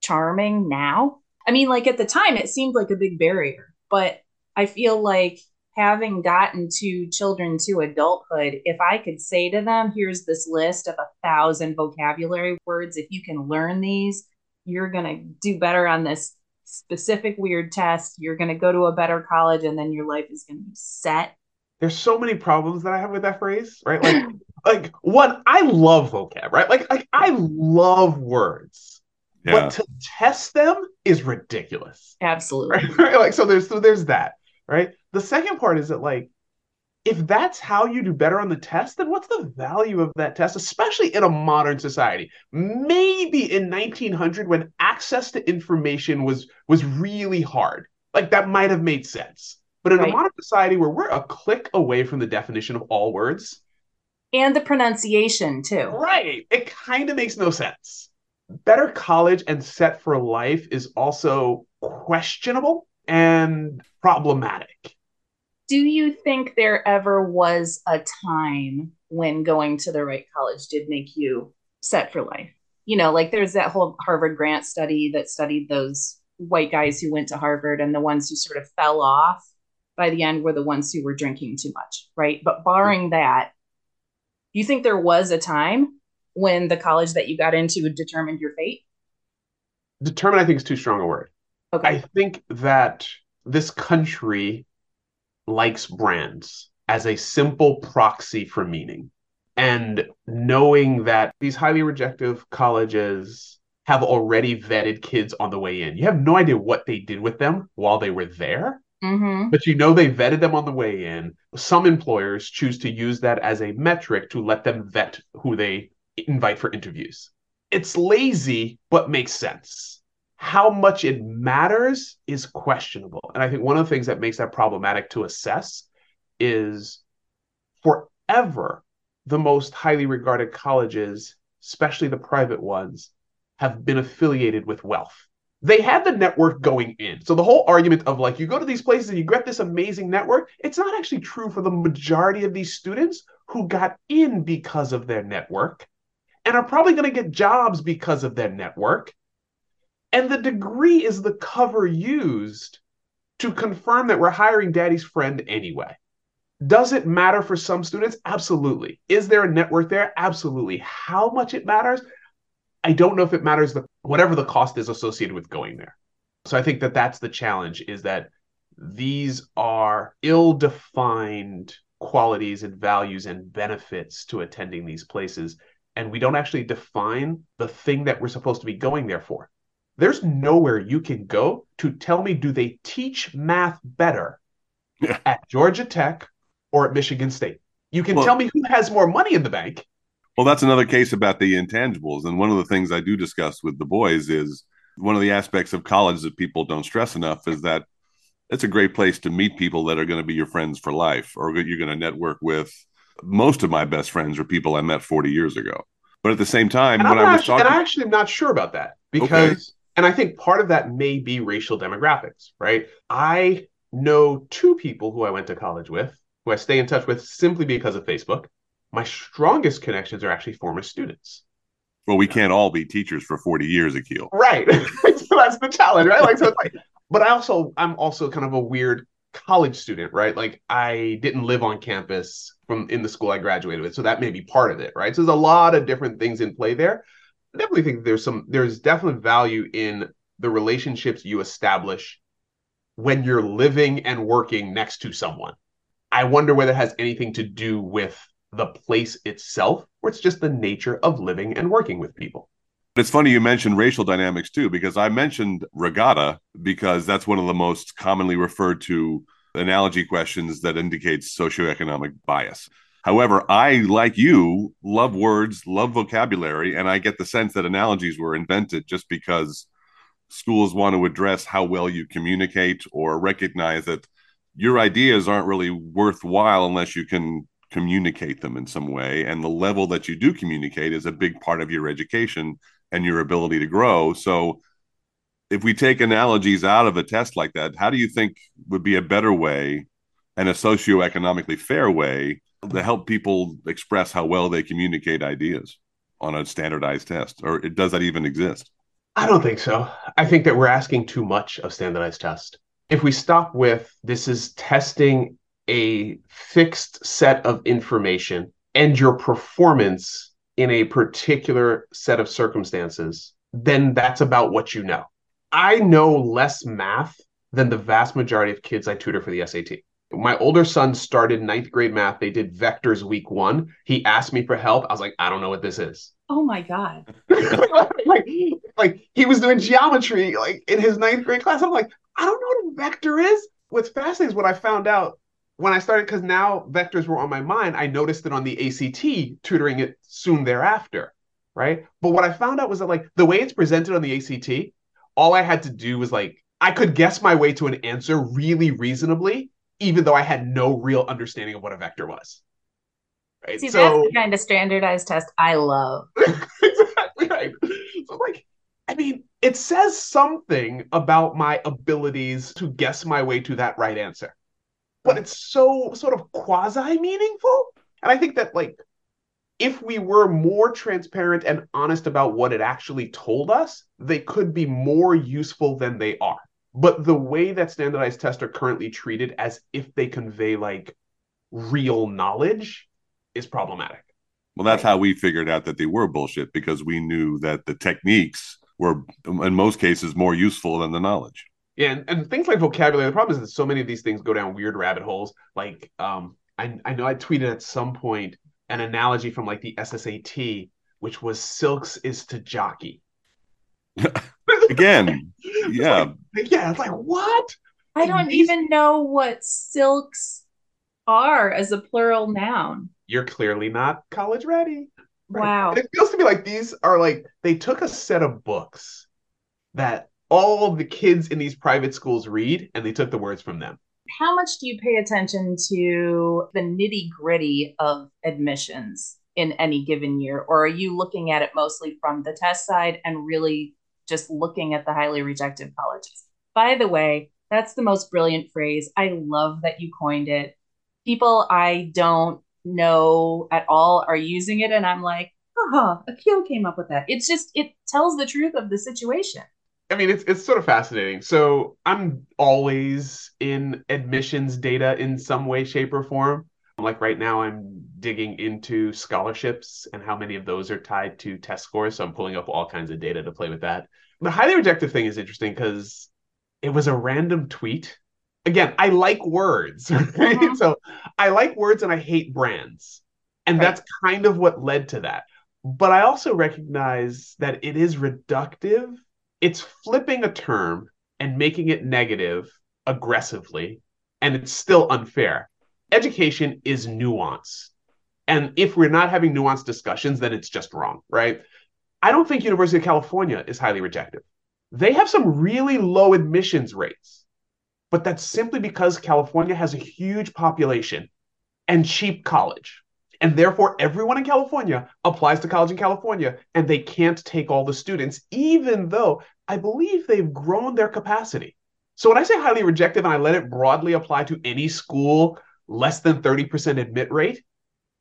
charming now. I mean, like at the time, it seemed like a big barrier, but I feel like having gotten to children to adulthood, if I could say to them, here's this list of a thousand vocabulary words, if you can learn these, you're going to do better on this specific weird test. You're going to go to a better college, and then your life is going to be set. There's so many problems that I have with that phrase, right? Like, [laughs] like one, I love vocab, right? Like, like I love words, yeah. but to test them is ridiculous. Absolutely, right? [laughs] right? Like, so there's so there's that, right? The second part is that like if that's how you do better on the test, then what's the value of that test, especially in a modern society? Maybe in 1900, when access to information was was really hard, like that might have made sense. But in right. a modern society where we're a click away from the definition of all words, and the pronunciation too, right? It kind of makes no sense. Better college and set for life is also questionable and problematic do you think there ever was a time when going to the right college did make you set for life? You know, like there's that whole Harvard grant study that studied those white guys who went to Harvard and the ones who sort of fell off by the end were the ones who were drinking too much, right? But barring that, do you think there was a time when the college that you got into determined your fate? Determine, I think, is too strong a word. Okay. I think that this country likes brands as a simple proxy for meaning. And knowing that these highly rejective colleges have already vetted kids on the way in. You have no idea what they did with them while they were there, mm-hmm. but you know they vetted them on the way in. Some employers choose to use that as a metric to let them vet who they invite for interviews. It's lazy, but makes sense how much it matters is questionable. And I think one of the things that makes that problematic to assess is forever the most highly regarded colleges, especially the private ones, have been affiliated with wealth. They had the network going in. So the whole argument of like you go to these places and you get this amazing network, it's not actually true for the majority of these students who got in because of their network and are probably going to get jobs because of their network and the degree is the cover used to confirm that we're hiring daddy's friend anyway. Does it matter for some students? Absolutely. Is there a network there? Absolutely. How much it matters? I don't know if it matters the whatever the cost is associated with going there. So I think that that's the challenge is that these are ill-defined qualities and values and benefits to attending these places and we don't actually define the thing that we're supposed to be going there for. There's nowhere you can go to tell me do they teach math better yeah. at Georgia Tech or at Michigan State. You can well, tell me who has more money in the bank. Well, that's another case about the intangibles. And one of the things I do discuss with the boys is one of the aspects of college that people don't stress enough is that it's a great place to meet people that are going to be your friends for life or you're going to network with. Most of my best friends are people I met 40 years ago. But at the same time, and when I'm I was talking, and I actually am not sure about that because. And I think part of that may be racial demographics, right? I know two people who I went to college with, who I stay in touch with simply because of Facebook. My strongest connections are actually former students. Well, we can't all be teachers for 40 years, Akil. Right. [laughs] so that's the challenge, right? Like, so like, but I also, I'm also kind of a weird college student, right? Like I didn't live on campus from in the school I graduated with. So that may be part of it, right? So there's a lot of different things in play there. I definitely think there's some there's definite value in the relationships you establish when you're living and working next to someone. I wonder whether it has anything to do with the place itself, or it's just the nature of living and working with people. It's funny you mentioned racial dynamics too, because I mentioned regatta because that's one of the most commonly referred to analogy questions that indicates socioeconomic bias. However, I, like you, love words, love vocabulary, and I get the sense that analogies were invented just because schools want to address how well you communicate or recognize that your ideas aren't really worthwhile unless you can communicate them in some way. And the level that you do communicate is a big part of your education and your ability to grow. So, if we take analogies out of a test like that, how do you think would be a better way and a socioeconomically fair way to help people express how well they communicate ideas on a standardized test or does that even exist I don't think so. I think that we're asking too much of standardized test. If we stop with this is testing a fixed set of information and your performance in a particular set of circumstances, then that's about what you know. I know less math than the vast majority of kids I tutor for the SAT. My older son started ninth grade math. They did vectors week one. He asked me for help. I was like, I don't know what this is. Oh my God. [laughs] like, like he was doing geometry like in his ninth grade class. I'm like, I don't know what a vector is. What's fascinating is what I found out when I started, because now vectors were on my mind, I noticed it on the ACT, tutoring it soon thereafter. Right. But what I found out was that like the way it's presented on the ACT, all I had to do was like I could guess my way to an answer really reasonably, even though I had no real understanding of what a vector was. Right. See, so, that's the kind of standardized test I love. [laughs] exactly right. So, like, I mean, it says something about my abilities to guess my way to that right answer, but it's so sort of quasi meaningful. And I think that, like, if we were more transparent and honest about what it actually told us, they could be more useful than they are. But the way that standardized tests are currently treated as if they convey like real knowledge is problematic. Well, that's how we figured out that they were bullshit because we knew that the techniques were, in most cases, more useful than the knowledge. Yeah, and, and things like vocabulary. The problem is that so many of these things go down weird rabbit holes. Like, um, I, I know I tweeted at some point an analogy from like the SSAT, which was silks is to jockey. [laughs] Again, [laughs] yeah, like, yeah. It's like what? I don't these... even know what silks are as a plural noun. You're clearly not college ready. Right? Wow. And it feels to me like these are like they took a set of books that all the kids in these private schools read and they took the words from them. How much do you pay attention to the nitty gritty of admissions in any given year? Or are you looking at it mostly from the test side and really just looking at the highly rejected colleges. By the way, that's the most brilliant phrase. I love that you coined it. People I don't know at all are using it, and I'm like, oh, Akil came up with that. It's just, it tells the truth of the situation. I mean, it's it's sort of fascinating. So I'm always in admissions data in some way, shape, or form. Like right now, I'm digging into scholarships and how many of those are tied to test scores. So I'm pulling up all kinds of data to play with that. The highly rejected thing is interesting because it was a random tweet. Again, I like words, [laughs] right? Mm-hmm. So I like words and I hate brands. And right. that's kind of what led to that. But I also recognize that it is reductive. It's flipping a term and making it negative aggressively, and it's still unfair education is nuance. And if we're not having nuanced discussions, then it's just wrong, right? I don't think University of California is highly rejected. They have some really low admissions rates, but that's simply because California has a huge population and cheap college. And therefore, everyone in California applies to college in California, and they can't take all the students, even though I believe they've grown their capacity. So when I say highly rejected and I let it broadly apply to any school less than 30% admit rate,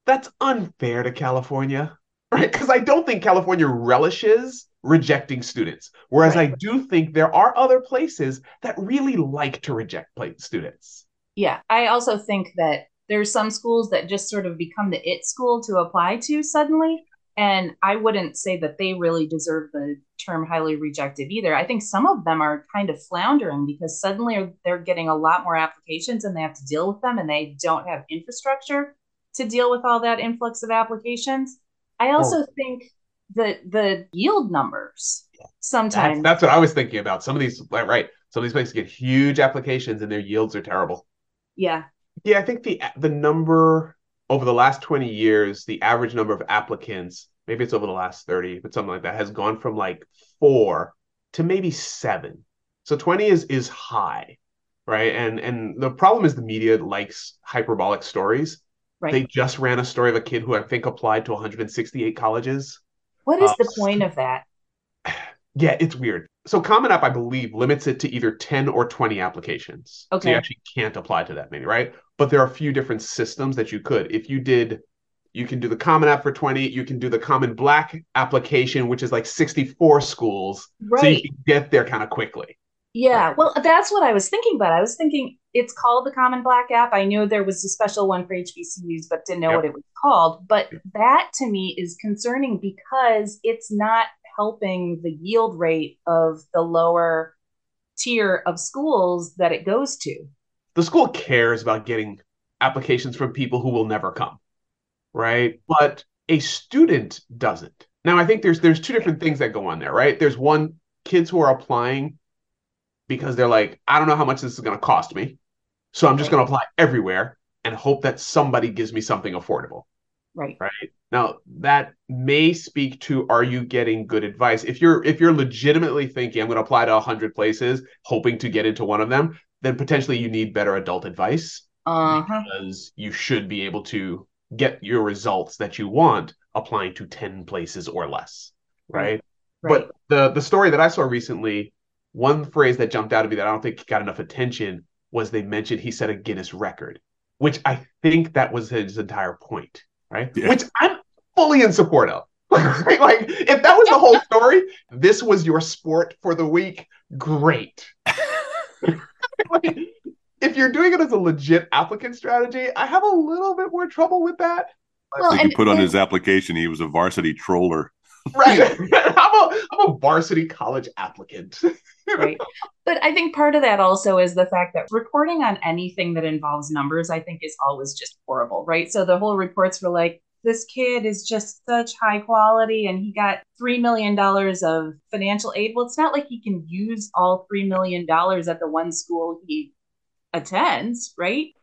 that's unfair to California, right? Because I don't think California relishes rejecting students. Whereas right. I do think there are other places that really like to reject students. Yeah. I also think that there's some schools that just sort of become the it school to apply to suddenly. And I wouldn't say that they really deserve the term highly rejected either. I think some of them are kind of floundering because suddenly they're getting a lot more applications and they have to deal with them and they don't have infrastructure to deal with all that influx of applications. I oh. also oh. think that the yield numbers sometimes that's, that's, what I was thinking about. Some of these right, some of these places get huge applications and their yields are terrible. Yeah. Yeah, I think the the number over the last 20 years, the average number of applicants, maybe it's over the last 30, but something like that, has gone from like four to maybe seven. So 20 is is high, right? And and the problem is the media likes hyperbolic stories. Right. They just ran a story of a kid who I think applied to 168 colleges. What is uh, the point of that? Yeah, it's weird. So Common App, I believe, limits it to either 10 or 20 applications. Okay. So you actually can't apply to that many, right? But there are a few different systems that you could. If you did You can do the common app for 20. You can do the common black application, which is like 64 schools. Right. So you can get there kind of quickly. Yeah, well, that's what I was thinking about. I was thinking it's called the Common Black app. I knew there was a special one for HBCUs, but didn't know Yep. what it was called. But that to me is concerning because it's not helping the yield rate of the lower tier of schools that it goes to. The school cares about getting applications from people who will never come, right? But a student doesn't. Now, I think there's there's two different things that go on there, right? There's one kids who are applying because they're like, I don't know how much this is going to cost me, so I'm just going to apply everywhere and hope that somebody gives me something affordable. Right. right now that may speak to are you getting good advice if you're if you're legitimately thinking i'm going to apply to 100 places hoping to get into one of them then potentially you need better adult advice Uh-huh. because you should be able to get your results that you want applying to 10 places or less right, Right. but the the story that i saw recently one phrase that jumped out at me that i don't think got enough attention was they mentioned he set a guinness record which i think that was his entire point right Yeah. which i'm fully in support of [laughs] Right? like if that was the whole story this was your sport for the week great [laughs] Like, if you're doing it as a legit applicant strategy i have a little bit more trouble with that well, Like and, he put on and- his application, he was a varsity troller. Right [laughs] i'm a i'm a varsity college applicant [laughs] right. But I think part of that also is the fact that reporting on anything that involves numbers, I think, is always just horrible, right? So the whole reports were like, this kid is just such high quality and he got $3 million of financial aid. Well, it's not like he can use all $3 million at the one school he attends, right? [laughs]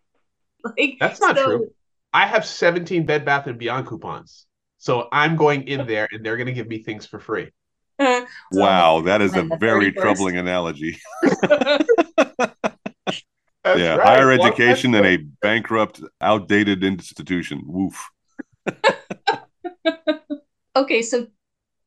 Like, That's not so- true. I have 17 Bed Bath and Beyond coupons. So I'm going in there and they're going to give me things for free. [laughs] So- Wow, that is a very troubling analogy. [laughs] That's yeah, right. higher Well, education that's and a bankrupt, outdated institution. Woof. [laughs] Okay, so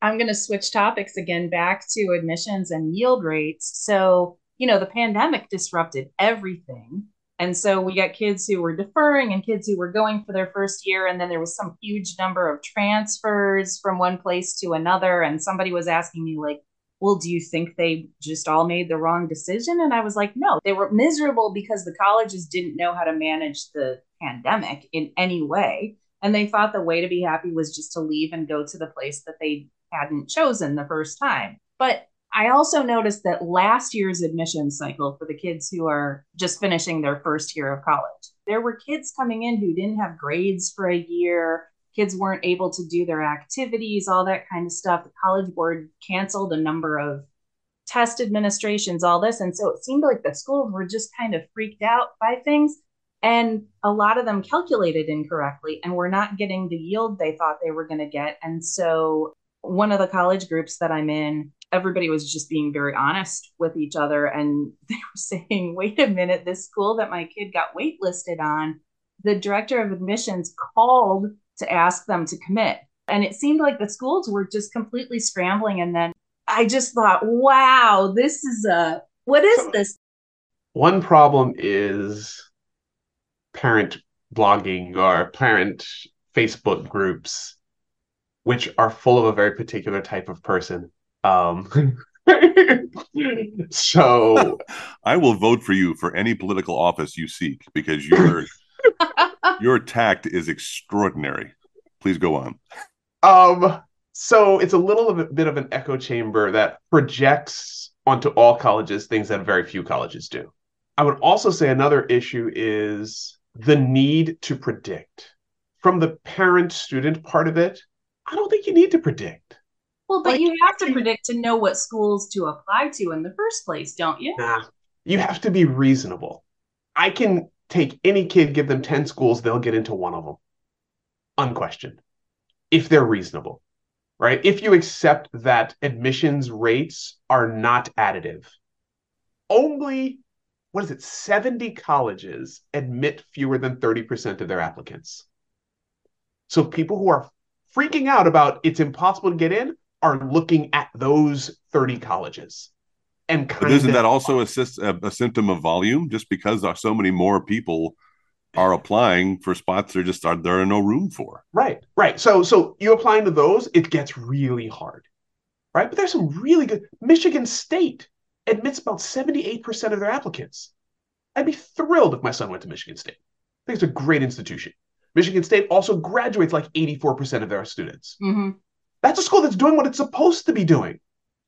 I'm going to switch topics again back to admissions and yield rates. So, you know, the pandemic disrupted everything. And so we got kids who were deferring and kids who were going for their first year. And then there was some huge number of transfers from one place to another. And somebody was asking me, like, well, do you think they just all made the wrong decision? And I was like, no, they were miserable because the colleges didn't know how to manage the pandemic in any way. And they thought the way to be happy was just to leave and go to the place that they hadn't chosen the first time. But I also noticed that last year's admission cycle for the kids who are just finishing their first year of college, there were kids coming in who didn't have grades for a year. Kids weren't able to do their activities, all that kind of stuff. The College Board canceled a number of test administrations, all this. And so it seemed like the schools were just kind of freaked out by things. And a lot of them calculated incorrectly and were not getting the yield they thought they were going to get. And so, one of the college groups that I'm in, everybody was just being very honest with each other. And [laughs] they were saying, wait a minute, this school that my kid got waitlisted on, the director of admissions called to ask them to commit. And it seemed like the schools were just completely scrambling. And then I just thought, wow, this is a, what is this? One problem is parent blogging or parent Facebook groups, which are full of a very particular type of person. Um, [laughs] so I will vote for you for any political office you seek because your [laughs] your tact is extraordinary. Please go on. Um, so it's a little of a bit of an echo chamber that projects onto all colleges things that very few colleges do. I would also say another issue is the need to predict. From the parent student part of it, I don't think you need to predict. Well, but Like, you have to predict to know what schools to apply to in the first place, don't you? Nah, you have to be reasonable. I can take any kid, give them 10 schools, they'll get into one of them. Unquestioned. If they're reasonable, right? If you accept that admissions rates are not additive, only, what is it, 70 colleges admit fewer than 30% of their applicants. So people who are freaking out about it's impossible to get in are looking at those 30 colleges. And But isn't of that also a, a, a symptom of volume? Just because there are so many more people are applying for spots there just are there are no room for. Right, right. So so you applying to those, it gets really hard. Right? But there's some really good Michigan State admits about 78% of their applicants. I'd be thrilled if my son went to Michigan State. I think it's a great institution. Michigan State also graduates like 84% of their students. Mm-hmm. That's a school that's doing what it's supposed to be doing.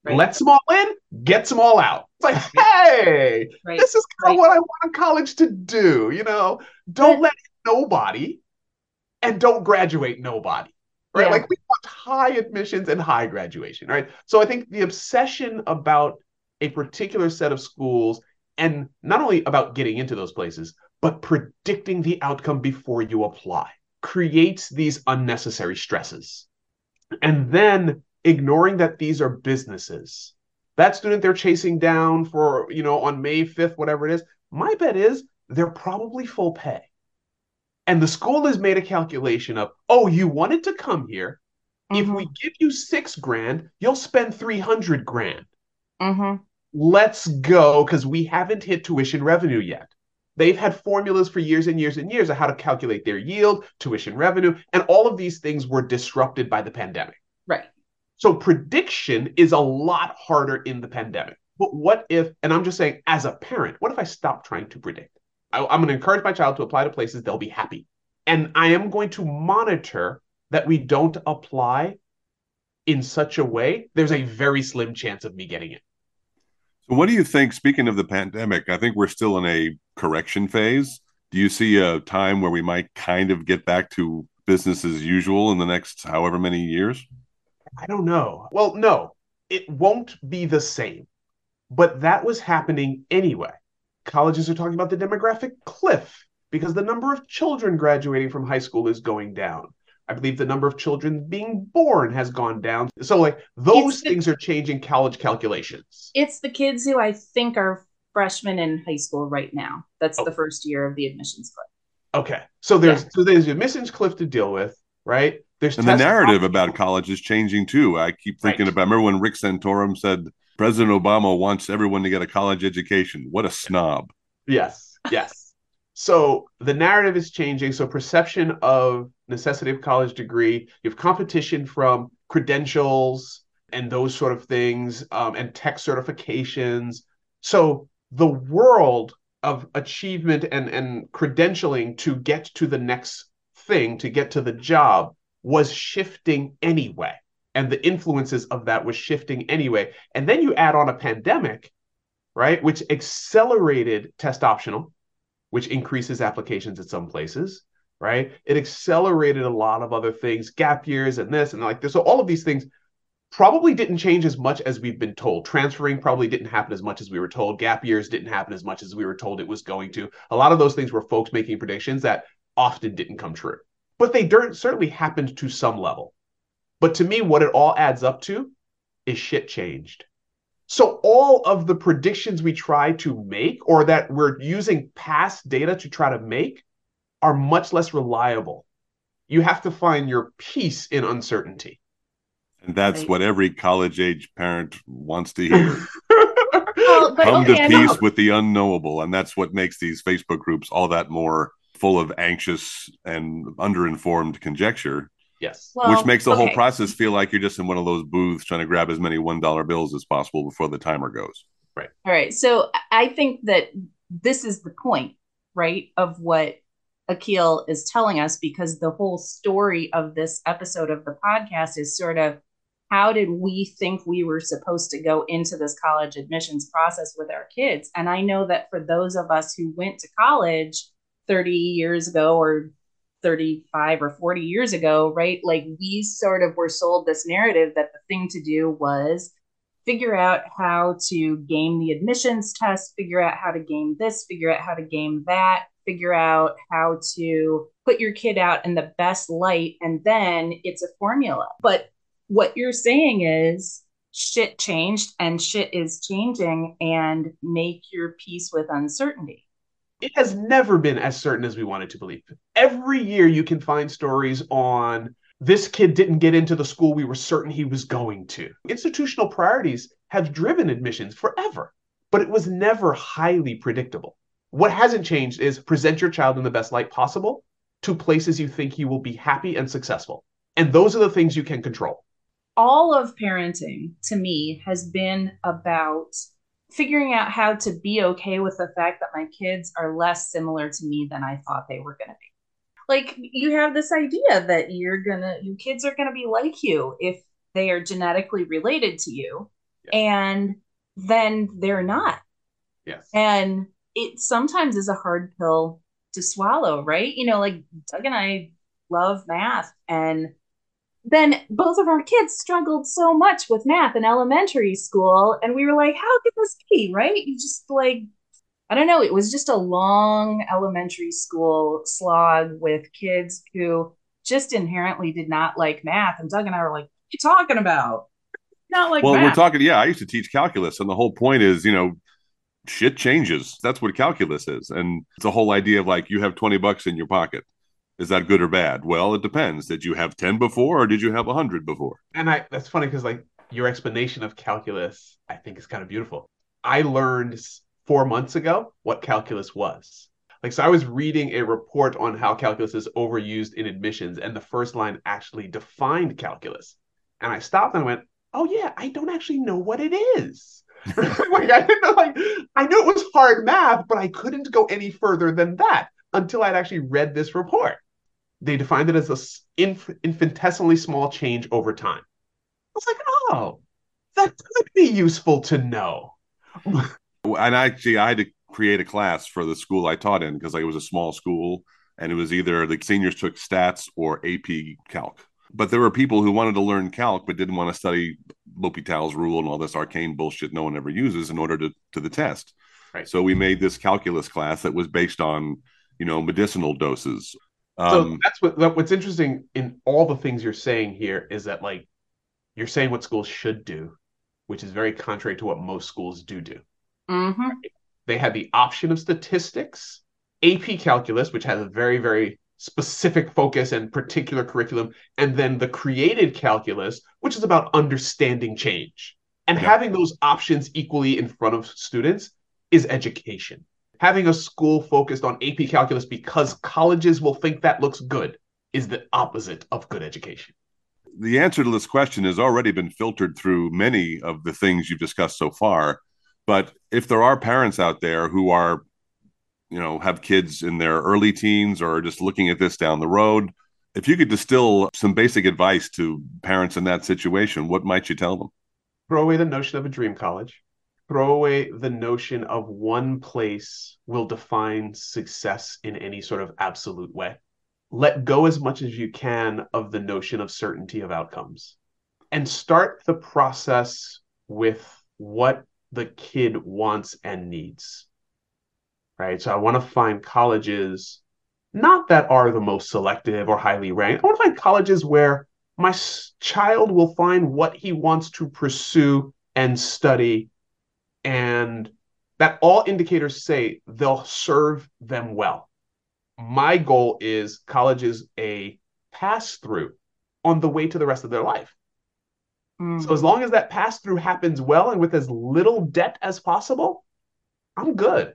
Right. Lets them all in, gets them all out. It's like, [laughs] hey, Right. this is kind of what I want a college to do. You know, don't let nobody and don't graduate nobody. Right. Yeah. Like we want high admissions and high graduation. Right. So I think the obsession about a particular set of schools and not only about getting into those places, but predicting the outcome before you apply creates these unnecessary stresses. And then ignoring that these are businesses. That student they're chasing down for, you know, on May 5th, whatever it is, my bet is they're probably full pay. And the school has made a calculation of, oh, you wanted to come here. If Mhm. we give you six grand, you'll spend 300 grand. Mhm. Let's go because we haven't hit tuition revenue yet. They've had formulas for years and years and years of how to calculate their yield, tuition revenue, and all of these things were disrupted by the pandemic. Right. So prediction is a lot harder in the pandemic. But what if, and I'm just saying, as a parent, what if I stop trying to predict? I, I'm going to encourage my child to apply to places they'll be happy. And I am going to monitor that we don't apply in such a way, there's a very slim chance of me getting it. So what do you think speaking of the pandemic, I think we're still in a correction phase. Do you see a time where we might kind of get back to business as usual in the next however many years? I don't know. Well, no, it won't be the same. But that was happening anyway. Colleges are talking about the demographic cliff because the number of children graduating from high school is going down. I believe the number of children being born has gone down. So, like, those the- things are changing college calculations. It's the kids who I think are freshmen in high school right now. That's Oh. the first year of the admissions cliff. Okay. So there's so there's the admissions cliff to deal with, right? There's And the narrative options. about college is changing too. I keep thinking Right. about remember when Rick Santorum said President Obama wants everyone to get a college education. What a snob. Yes, yes. So the narrative is changing. So perception of necessity of college degree, you have competition from credentials and those sort of things, um, and tech certifications. So the world of achievement and and credentialing to get to the next thing, to get to the job, was shifting anyway, and the influences of that was shifting anyway. And then you add on a pandemic right? Which accelerated test optional, which increases applications at some places, right? It accelerated a lot of other things, gap years and this and like this. So all of these things probably didn't change as much as we've been told. Transferring probably didn't happen as much as we were told. Gap years didn't happen as much as we were told it was going to. A lot of those things were folks making predictions that often didn't come true. But they certainly happened to some level. But to me, what it all adds up to is shit changed. So all of the predictions we try to make or that we're using past data to try to make are much less reliable. You have to find your peace in uncertainty. And that's Right. what every college age parent wants to hear. [laughs] Well, but Come okay, to peace with the unknowable. And that's what makes these Facebook groups all that more full of anxious and underinformed conjecture, yes. Well, which makes the whole process feel like you're just in one of those booths trying to grab as many $1 bills as possible before the timer goes. Right. All right. So I think that this is the point, right, of what Akil is telling us, because the whole story of this episode of the podcast is sort of how did we think we were supposed to go into this college admissions process with our kids? And I know that for those of us who went to college 30 years ago or 35 or 40 years ago, right? Like we sort of were sold this narrative that the thing to do was figure out how to game the admissions test, figure out how to game this, figure out how to game that, figure out how to put your kid out in the best light, and then it's a formula. But what you're saying is shit changed and shit is changing, and make your peace with uncertainty. It has never been as certain as we wanted to believe. Every year you can find stories on this kid didn't get into the school we were certain he was going to. Institutional priorities have driven admissions forever, but it was never highly predictable. What hasn't changed is present your child in the best light possible to places you think he will be happy and successful. And those are the things you can control. All of parenting to me has been about figuring out how to be okay with the fact that my kids are less similar to me than I thought they were going to be. Like you have this idea that you're going to your kids are going to be like you if they are genetically related to you yes. and then they're not. Yes. And it sometimes is a hard pill to swallow, right? You know, like Doug and I love math and then both of our kids struggled so much with math in elementary school and we were like how can this be? Right? You just like i don't know it was just a long elementary school slog with kids who just inherently did not like math and doug and i were like what are you talking about? Not like well math. we're talking yeah i used to teach calculus and the whole point is you know shit changes. That's what calculus is and it's a whole idea of like you have 20 bucks in your pocket is that good or bad? Well, it depends. Did you have 10 before or did you have 100 before? And I that's funny because like your explanation of calculus, I think is kind of beautiful. I learned four months ago what calculus was. Like, so I was reading a report on how calculus is overused in admissions, and the first line actually defined calculus. And I stopped and went, Oh, yeah, I don't actually know what it is. [laughs] like, I didn't know, like, I knew it was hard math, but I couldn't go any further than that until I'd actually read this report they defined it as a inf- infinitesimally small change over time. I was like, oh, that could be useful to know. [laughs] and actually, I had to create a class for the school I taught in because like, it was a small school, and it was either the seniors took stats or AP Calc. But there were people who wanted to learn calc but didn't want to study L'Hopital's rule and all this arcane bullshit no one ever uses in order to to the test. Right. So we made this calculus class that was based on you know medicinal doses um, so that's what what's interesting in all the things you're saying here is that like you're saying what schools should do, which is very contrary to what most schools do do. Mm-hmm. Right? They had the option of statistics, AP calculus, which has a very very specific focus and particular curriculum, and then the created calculus, which is about understanding change. And yep. having those options equally in front of students is education having a school focused on AP calculus because colleges will think that looks good is the opposite of good education. The answer to this question has already been filtered through many of the things you've discussed so far. But if there are parents out there who are, you know, have kids in their early teens or are just looking at this down the road, if you could distill some basic advice to parents in that situation, what might you tell them? Throw away the notion of a dream college throw away the notion of one place will define success in any sort of absolute way. Let go as much as you can of the notion of certainty of outcomes and start the process with what the kid wants and needs. Right. So I want to find colleges not that are the most selective or highly ranked. I want to find colleges where my child will find what he wants to pursue and study and that all indicators say they'll serve them well. My goal is college is a pass through on the way to the rest of their life. Mm. So as long as that pass through happens well and with as little debt as possible, I'm good.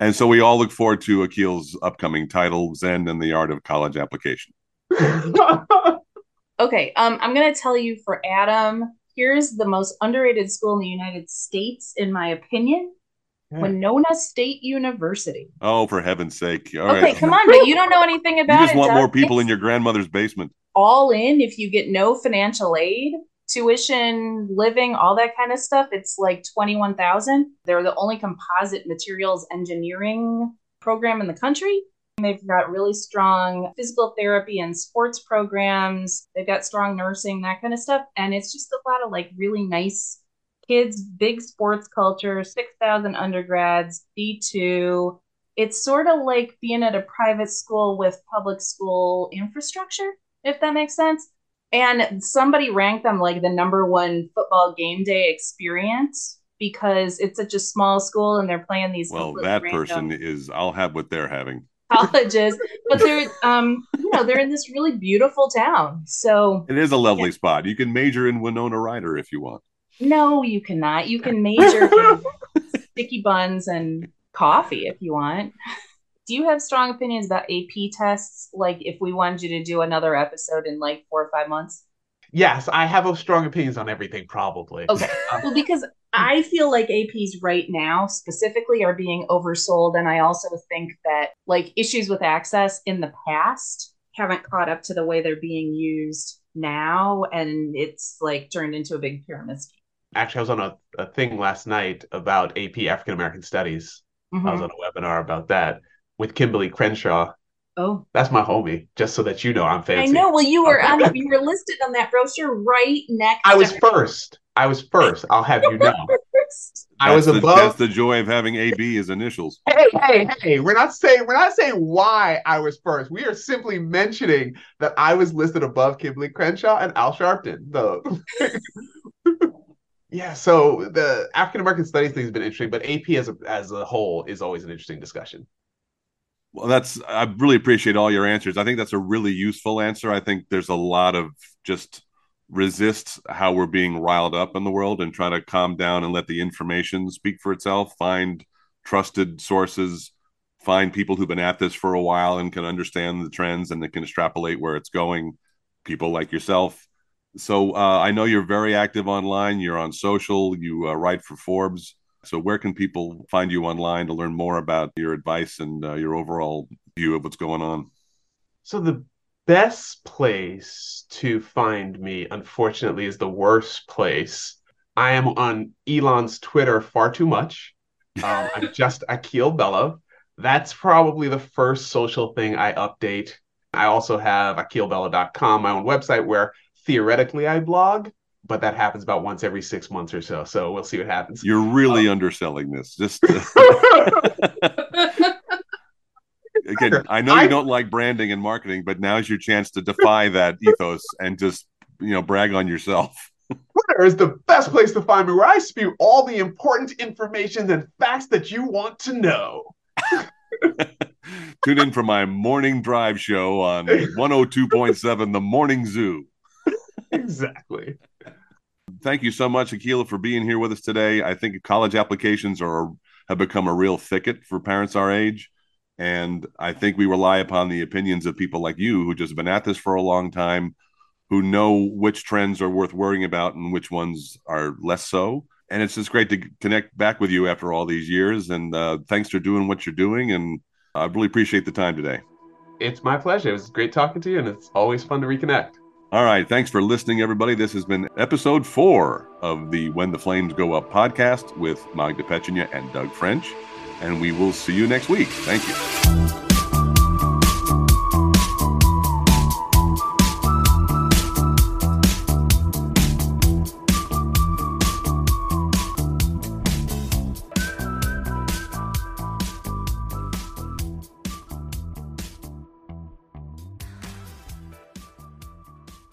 And so we all look forward to Akil's upcoming title, Zen and the Art of College Application. [laughs] [laughs] okay, um, I'm going to tell you for Adam, here's the most underrated school in the United States, in my opinion. Yeah. Winona State University. Oh, for heaven's sake! All okay, right. come on, but you don't know anything about it. You just it, want more people in your grandmother's basement. All in, if you get no financial aid, tuition, living, all that kind of stuff, it's like twenty one thousand. They're the only composite materials engineering program in the country. They've got really strong physical therapy and sports programs. They've got strong nursing, that kind of stuff. And it's just a lot of like really nice kids, big sports culture, 6,000 undergrads, B2. It's sort of like being at a private school with public school infrastructure, if that makes sense. And somebody ranked them like the number one football game day experience because it's such a small school and they're playing these. Well, that random... person is, I'll have what they're having colleges, but they're um you know they're in this really beautiful town. So it is a lovely yeah. spot. You can major in Winona Ryder if you want. No, you cannot. You can major in [laughs] sticky buns and coffee if you want. Do you have strong opinions about AP tests? Like, if we wanted you to do another episode in like four or five months? Yes, I have strong opinions on everything, probably. Okay. well, because I feel like APs right now specifically are being oversold. And I also think that like issues with access in the past haven't caught up to the way they're being used now. And it's like turned into a big pyramid scheme. Actually, I was on a, a thing last night about AP African American Studies. Mm-hmm. I was on a webinar about that with Kimberlé Crenshaw. Oh, that's my homie. Just so that you know, I'm fancy. I know. Well, you were um, on. You were listed on that brochure right next. To I was first. I was first. I'll have you know. [laughs] I was the, above. That's the joy of having AB as initials. Hey, hey, hey! We're not saying we're not saying why I was first. We are simply mentioning that I was listed above Kimberlé Crenshaw and Al Sharpton. The [laughs] yeah. So the African American Studies thing has been interesting, but AP as a as a whole is always an interesting discussion. Well, that's I really appreciate all your answers. I think that's a really useful answer. I think there's a lot of just resist how we're being riled up in the world and try to calm down and let the information speak for itself. Find trusted sources, find people who've been at this for a while and can understand the trends and they can extrapolate where it's going. People like yourself. So uh, I know you're very active online. You're on social. You uh, write for Forbes. So, where can people find you online to learn more about your advice and uh, your overall view of what's going on? So, the best place to find me, unfortunately, is the worst place. I am on Elon's Twitter far too much. [laughs] Um, I'm just Akil Bello. That's probably the first social thing I update. I also have akilbello.com, my own website where theoretically I blog but that happens about once every six months or so. So we'll see what happens. You're really um, underselling this. Just [laughs] again, I know you don't like branding and marketing, but now's your chance to defy that [laughs] ethos and just you know brag on yourself. Twitter is the best place to find me, where I spew all the important information and facts that you want to know. [laughs] Tune in for my morning drive show on 102.7 The Morning Zoo. Exactly thank you so much, Akila, for being here with us today. I think college applications are have become a real thicket for parents our age. And I think we rely upon the opinions of people like you who just have been at this for a long time, who know which trends are worth worrying about and which ones are less so. And it's just great to connect back with you after all these years. And uh, thanks for doing what you're doing. And I really appreciate the time today. It's my pleasure. It was great talking to you, and it's always fun to reconnect. All right. Thanks for listening, everybody. This has been episode four of the When the Flames Go Up podcast with Magda Petchenia and Doug French. And we will see you next week. Thank you.